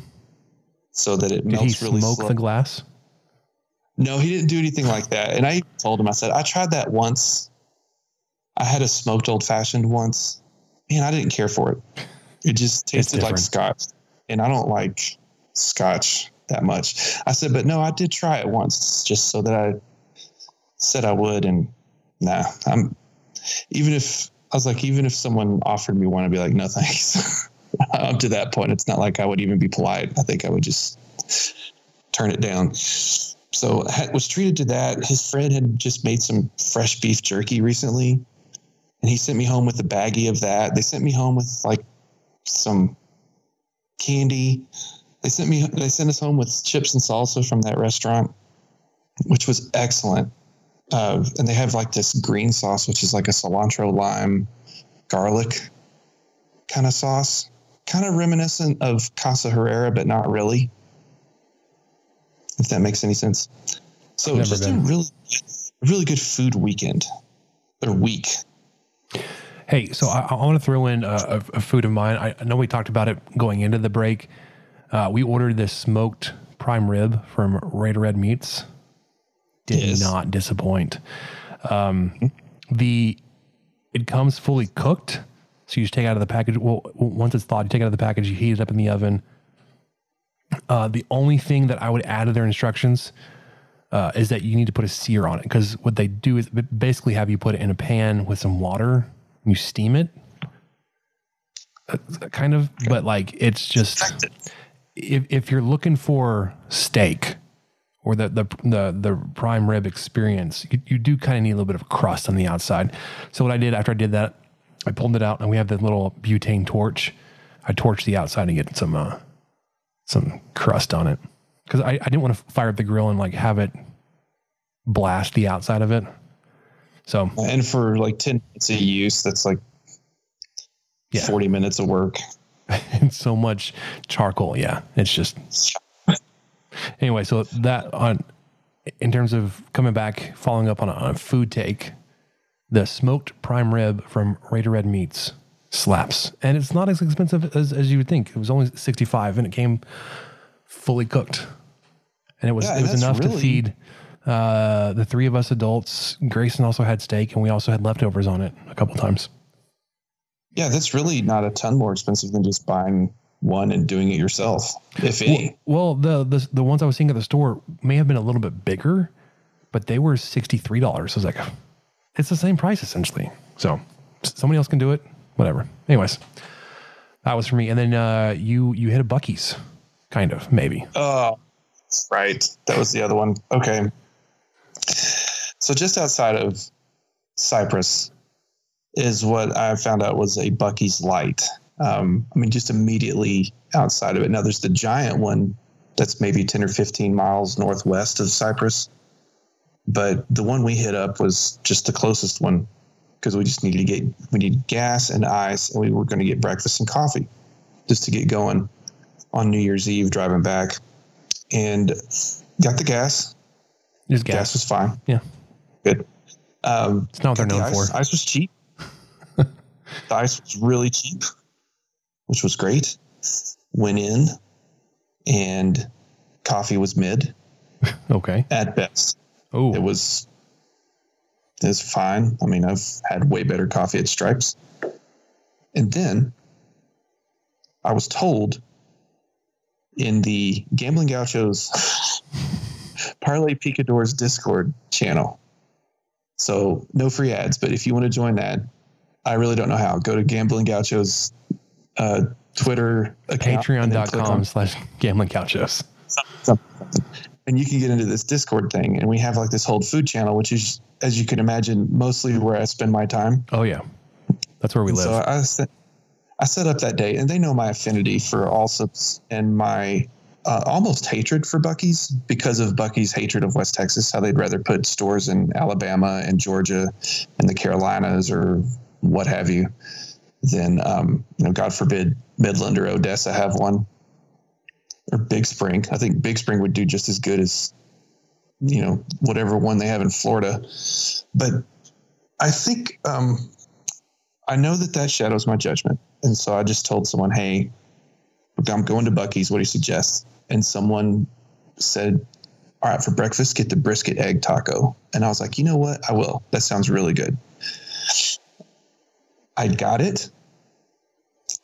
so that it Did he melts really smoke slow. the glass? No, he didn't do anything like that. And I told him, I said, I tried that once. I had a smoked old fashioned once. Man, I didn't care for it. It just tasted like scotch. And I don't like scotch that much. I said, but no, I did try it once just so that I said I would. And nah, I'm even if I was like, even if someone offered me one, I'd be like, no, thanks. *laughs* Up to that point, it's not like I would even be polite. I think I would just turn it down. So I was treated to that. His friend had just made some fresh beef jerky recently, and he sent me home with a baggie of that. They sent me home with like some candy. They sent me. They sent us home with chips and salsa from that restaurant, which was excellent. Uh, and they have like this green sauce, which is like a cilantro, lime, garlic kind of sauce, kind of reminiscent of Casa Herrera, but not really if that makes any sense. So just been. a really, really good food weekend or week. Hey, so I, I want to throw in a, a, a food of mine. I, I know we talked about it going into the break. Uh, we ordered this smoked prime rib from Raider Red Meats. Did Yes. not disappoint. Um, the it comes fully cooked, so you just take it out of the package. Well, once it's thawed, you take it out of the package, you heat it up in the oven. Uh, the only thing that I would add to their instructions uh, is that you need to put a sear on it because what they do is basically have you put it in a pan with some water and you steam it, uh, kind of. But like it's just if if you're looking for steak or the the the, the prime rib experience, you, you do kind of need a little bit of crust on the outside. So what I did after I did that, I pulled it out and we have the little butane torch. I torched the outside and get some uh, some crust on it because I, I didn't want to fire up the grill and like have it blast the outside of it. So And for like 10 minutes of use, that's like Yeah. 40 minutes of work. *laughs* and so much charcoal. Yeah, it's just anyway. So that on in terms of coming back, following up on a, on a food take, the smoked prime rib from Raider Red Meats slaps, and it's not as expensive as, as you would think. It was only sixty five, and it came fully cooked, and it was Yeah, it was enough to feed uh, the three of us adults. Grayson also had steak, and we also had leftovers on it a couple times. Yeah, that's really not a ton more expensive than just buying one and doing it yourself, if any. Well, the, the the ones I was seeing at the store may have been a little bit bigger, but they were sixty three dollars. I was like, it's the same price essentially. So somebody else can do it. Whatever. Anyways, that was for me. And then uh, you you hit a Buc-ee's, kind of maybe. Oh, right. That was the other one. Okay. So just outside of Cypress is what I found out was a Buc-ee's Light. Um, I mean, just immediately outside of it. Now there's the giant one that's maybe 10 or 15 miles northwest of Cypress. But the one we hit up was just the closest one because we just needed to get, we need gas and ice and we were going to get breakfast and coffee just to get going on New Year's Eve driving back and got the gas. Just gas. gas. was fine. Yeah. Good. Um, It's not what they're the known ice. for. Ice was cheap. *laughs* the ice was really cheap, which was great. Went in and coffee was mid *laughs* Okay. at best. Oh, It was It's fine. I mean, I've had way better coffee at Stripes. And then I was told in the Gambling Gauchos *laughs* Parlay Picadors Discord channel. So no free ads, but if you want to join that, I really don't know how. Go to Gambling Gauchos uh, Twitter account. Patreon.com slash gambling gauchos. something. And you can get into this Discord thing. And we have like this whole food channel, which is, as you can imagine, mostly where I spend my time. Oh yeah, that's where we And live. So I set, I set up that day, and they know my affinity for Allsup's and my uh, almost hatred for Buc-ee's because of Buc-ee's hatred of West Texas, how they'd rather put stores in Alabama and Georgia and the Carolinas or what have you than, um, you know, God forbid, Midland or Odessa have one or Big Spring. I think Big Spring would do just as good as, you know, whatever one they have in Florida. But I think um, I know that that shadows my judgment. And so I just told someone, hey, I'm going to Buc-ee's. What do you suggest? And someone said, all right, for breakfast, get the brisket egg taco. And I was like, you know what? I will. That sounds really good. I got it.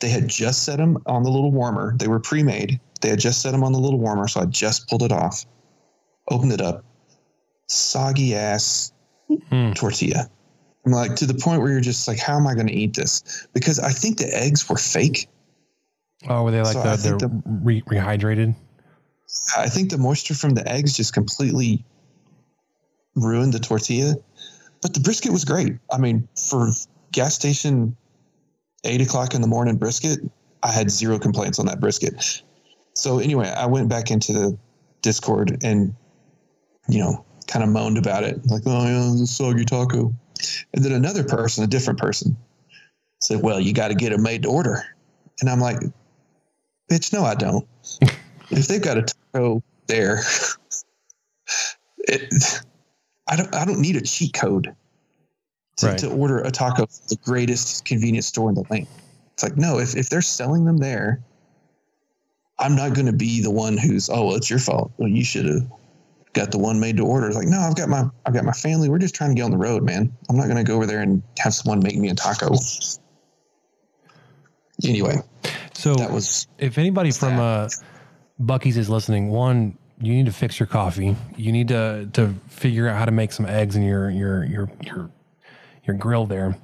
They had just set them on the little warmer. They were pre made. They had just set them on the little warmer. So I just pulled it off, opened it up. Soggy ass hmm. tortilla. I'm like to the point where you're just like, how am I going to eat this? Because I think the eggs were fake. oh, were they like So I the, the re- rehydrated? I think the moisture from the eggs just completely ruined the tortilla. But the brisket was great. I mean, for gas station eight o'clock in the morning brisket, I had zero complaints on that brisket. So anyway, I went back into the Discord and you know kind of moaned about it, like, "Oh yeah, this soggy taco." And then another person, a different person, said, "Well, you got to get it made to order." And I'm like, "Bitch, no, I don't." *laughs* if they've got a taco there, *laughs* it, I don't. I don't need a cheat code to, Right. to order a taco from the greatest convenience store in the land. It's like no, if if they're selling them there, I'm not going to be the one who's oh, well, it's your fault. Well, you should have got the one made to order. It's like no, I've got my I've got my family. We're just trying to get on the road, man. I'm not going to go over there and have someone make me a taco. Anyway, So that was if anybody from uh, Buc-ee's is listening, one, you need to fix your coffee. You need to to figure out how to make some eggs in your your your your your grill there.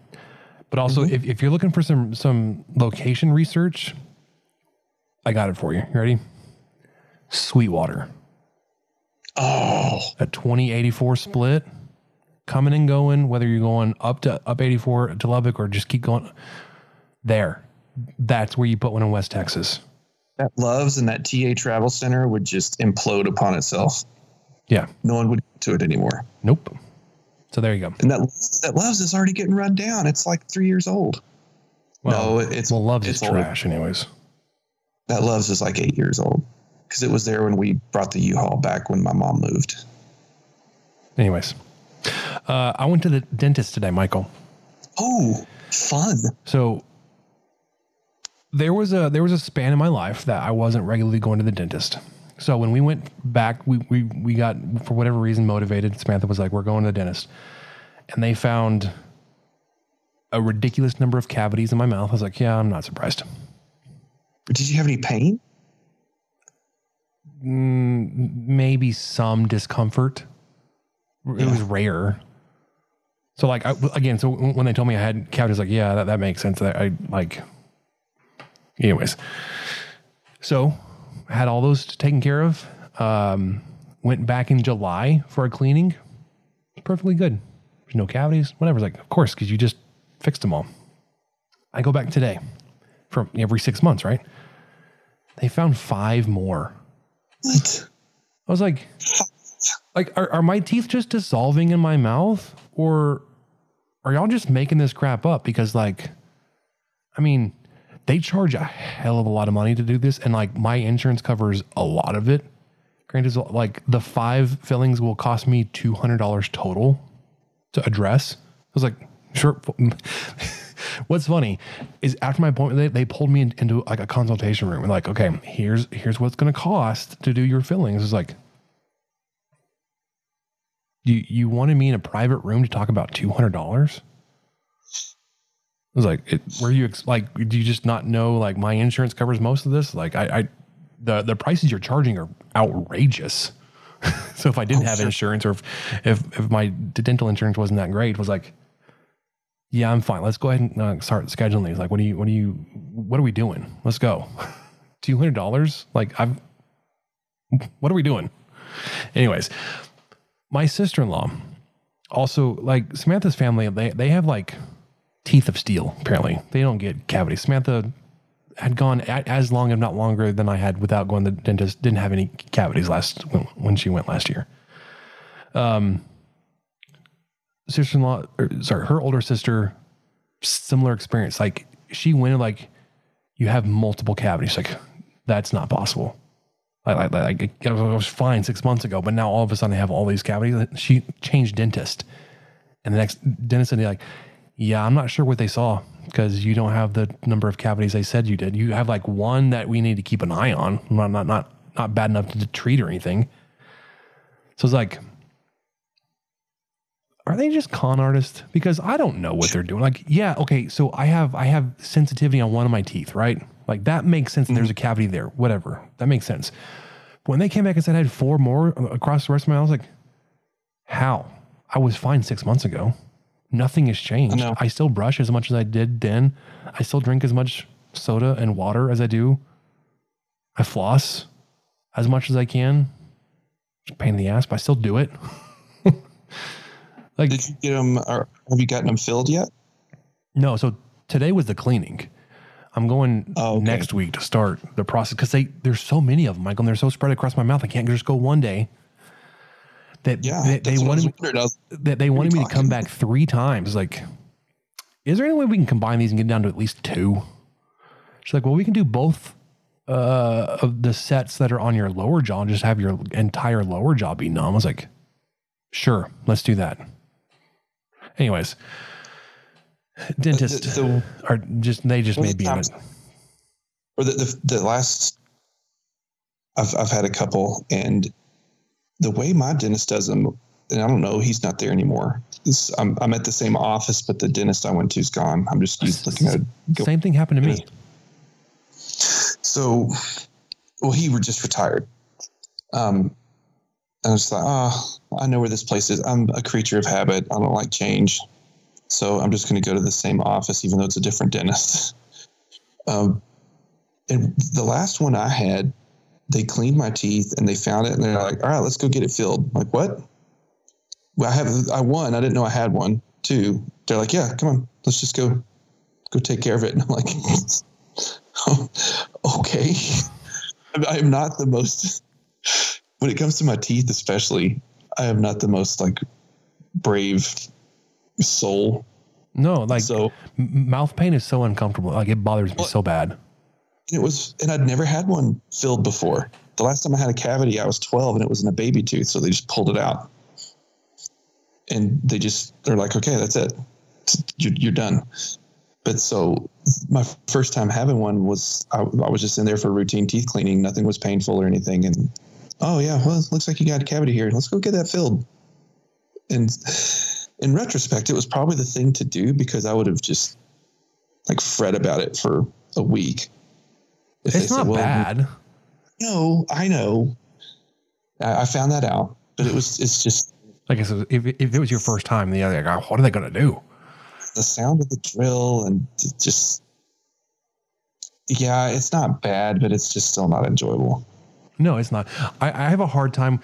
But also, mm-hmm. if, if you're looking for some some location research, I got it for you. You ready? Sweetwater. Oh, a 2084 split coming and going, whether you're going up to up 84 to Lubbock or just keep going there. That's where you put one in West Texas. that Loves and that TA Travel Center would just implode upon itself. Yeah. No one would get to it anymore. Nope. So there you go. And that that Loves is already getting run down. It's like three years old. Well, no, it's well, Love's it's is trash, anyways. That Loves is like eight years old because it was there when we brought the U-Haul back when my mom moved. Anyways, uh, I went to the dentist today, Michael. Oh, fun. So there was a there was a span in my life that I wasn't regularly going to the dentist. So when we went back, we we we got for whatever reason motivated. Samantha was like, "We're going to the dentist," and they found a ridiculous number of cavities in my mouth. I was like, "Yeah, I'm not surprised." Did you have any pain? Mm, maybe some discomfort. It was rare. So like I, again, so when they told me I had cavities, like yeah, that, that makes sense. I, I like. Anyways, so had all those taken care of. Um, went back in July for a cleaning. Perfectly good. There's no cavities, whatever. It's like, of course, because you just fixed them all. I go back today for every six months, right? They found five more. What? I was like, like, are, are my teeth just dissolving in my mouth? Or are y'all just making this crap up? Because, like, I mean, they charge a hell of a lot of money to do this. And, like, my insurance covers a lot of it. Granted, like, the five fillings will cost me $200 total to address. I was like, sure. *laughs* What's funny is after my appointment, they, they pulled me in, into like a consultation room and like, okay, here's here's what's going to cost to do your fillings. It's like, you you wanted me in a private room to talk about two hundred dollars? I was like, it, were you ex- like, do you just not know like my insurance covers most of this? Like, I, I the the prices you're charging are outrageous. *laughs* so if I didn't Oh, have sure. insurance, or if, if if my dental insurance wasn't that great, was like, yeah, I'm fine. Let's go ahead and uh, start scheduling these. Like, what do you, what do you, what are we doing? Let's go. *laughs* Two hundred dollars. Like, I've, what are we doing? Anyways, my sister in law also like Samantha's family. They they have like teeth of steel. Apparently, they don't get cavities. Samantha had gone a- as long, if not longer, than I had without going to the dentist. Didn't have any cavities last when, when she went last year. Um, sister-in-law, or, sorry, her older sister, similar experience. Like she went like, you have multiple cavities. Like that's not possible. Like I was fine six months ago, but now all of a sudden I have all these cavities. She changed dentist, and the next dentist said like, yeah, I'm not sure what they saw because you don't have the number of cavities they said you did. You have like one that we need to keep an eye on. Not not not not bad enough to treat or anything. So it's like, are they just con artists? Because I don't know what they're doing. Like, yeah, okay, so I have I have sensitivity on one of my teeth, right? Like that makes sense. And there's mm-hmm. a cavity there, whatever. That makes sense. When they came back and said I had four more uh, across the rest of my, I was like, how? I was fine six months ago. Nothing has changed. I. I still brush as much as I did then. I still drink as much soda and water as I do. I floss as much as I can. It's a pain in the ass, but I still do it. *laughs* like, Did you get them? Or have you gotten them filled yet? no, so today was the cleaning. I'm going Oh, okay. next week to start the process because they there's so many of them, Michael, and they're so spread across my mouth. I can't just go one day. That Yeah, they, they that's what I was wanted me, that they wanted me to come back three times. Like, is there any way we can combine these and get down to at least two? She's like, well, we can do both uh, of the sets that are on your lower jaw and just have your entire lower jaw be numb. I was like, sure, let's do that. Anyways, dentist the- the- are just they just may be in it. or the, the the last I've I've had a couple and the way my dentist does them and I don't know he's not there anymore. This, I'm I'm at the same office but the dentist I went to is gone. I'm just used looking at go- Same thing happened to me. So, well, he were just retired. Um, and I was like, oh, I know where this place is. I'm a creature of habit. I don't like change. So I'm just going to go to the same office, even though it's a different dentist. *laughs* Um, and the last one I had, they cleaned my teeth and they found it and they're like, all right, let's go get it filled. I'm like, what? Well, I have, I won. I didn't know I had one too. They're like, yeah, come on, let's just go, go take care of it. *laughs* And I'm like, *laughs* okay. I *laughs* I am not the most, when it comes to my teeth, especially, I am not the most like brave soul. No, like So m- mouth pain is so uncomfortable. Like it bothers me so bad. It was, and I'd never had one filled before. The last time I had a cavity, I was 12 and it was in a baby tooth. So they just pulled it out. and they just they're like, okay, that's it, you're, you're done. But so my first time having one was I, I was just in there for routine teeth cleaning. Nothing was painful or anything, and oh yeah, well, it looks like you got a cavity here. Let's go get that filled. And in retrospect, it was probably the thing to do because I would have just like fret about it for a week. If it's not said, well, bad. No, I know. I, I, found that out, but it was. It's just like I said. If, if it was your first time, the other guy, what are they going to do? The sound of the drill and just. Yeah, it's not bad, but it's just still not enjoyable. No, it's not. I, I have a hard time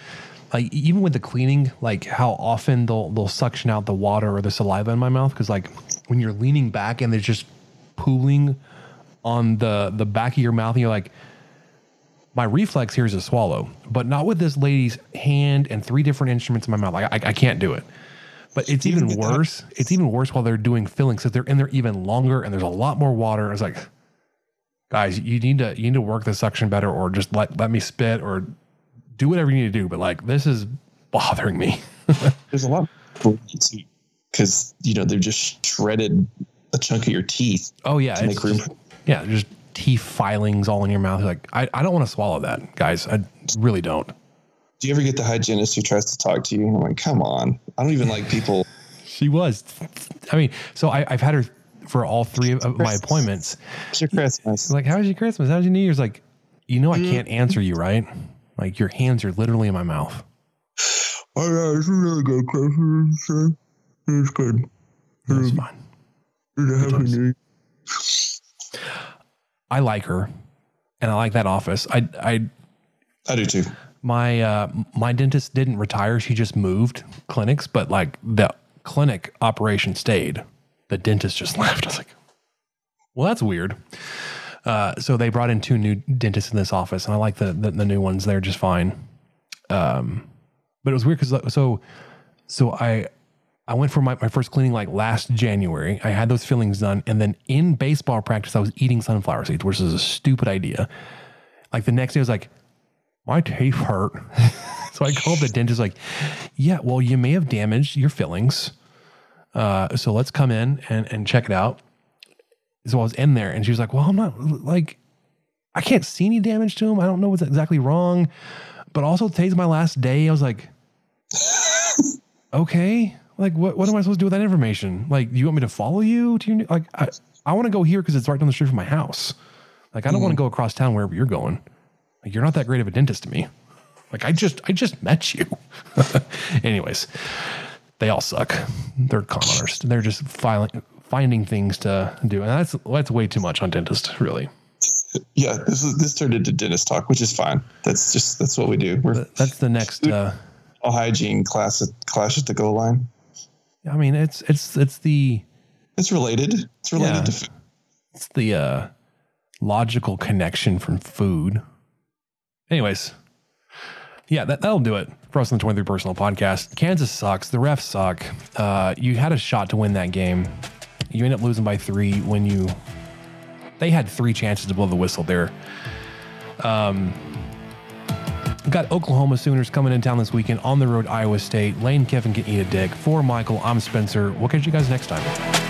like even with the cleaning, like how often they'll they'll suction out the water or the saliva in my mouth because like when you're leaning back and there's just pooling on the the back of your mouth, and you're like, my reflex here is to swallow, but not with this lady's hand and three different instruments in my mouth. Like I, I can't do it. But it's even worse. It's even worse while they're doing fillings because they're in there even longer and there's a lot more water. It's like, guys, you need to you need to work the suction better, or just let let me spit, or do whatever you need to do. But like, this is bothering me. *laughs* there's a lot because you know they're just shredded a chunk of your teeth. Oh yeah, to make room. Just, yeah, just teeth filings all in your mouth. Like I, I don't want to swallow that, guys. I really don't. Do you ever get the hygienist who tries to talk to you? I'm like, come on. I don't even like people. *laughs* she was. I mean, so I, have had her for all three of my appointments. It's your Christmas. Like, how was your Christmas? How was your New Year's? Like, you know, I mm. can't answer you, right? Like, your hands are literally in my mouth. Oh yeah, it's really good Christmas. It's good. That's mm. fine. I like her, and I like that office. I I I do too. My uh, my dentist didn't retire; she just moved clinics, but like the clinic operation stayed. The dentist just *laughs* left. I was like, well, that's weird. Uh, so they brought in two new dentists in this office, and I like the the, the new ones. They're just fine. Um, but it was weird because so so I I went for my, my first cleaning like last January. I had those fillings done. And then in baseball practice, I was eating sunflower seeds, which is a stupid idea. Like the next day, I was like, my teeth hurt. *laughs* so I called the dentist, like, yeah, well, you may have damaged your fillings. Uh, so let's come in and, and check it out. So I was in there and she was like, well, I'm not like, I can't see any damage to them. I don't know what's exactly wrong. But also today's my last day. I was like, *laughs* okay. Like, what, what am I supposed to do with that information? Like, you want me to follow you to your, like, I, I want to go here because it's right down the street from my house. Like, I don't mm. want to go across town wherever you're going. Like, you're not that great of a dentist to me. Like, I just, I just met you. *laughs* Anyways, they all suck. They're con artists. They're just filing, finding things to do. And that's, that's way too much on dentists, really. *laughs* Yeah, this is this turned into dentist talk, which is fine. That's just that's what we do. We're, that's the next uh, hygiene class clash at the goal line. I mean, it's it's it's the it's related. It's related yeah, to food. It's the uh, logical connection from food. Anyways, yeah, that, that'll do it for us on the 23 Personnel Podcast. Kansas sucks. The refs suck. Uh, you had a shot to win that game. You end up losing by three when you. They had three chances to blow the whistle there. Um, got Oklahoma Sooners coming in town this weekend on the road, Iowa State. Lane Kiffin can eat a dick. For Michael, I'm Spencer. We'll catch you guys next time.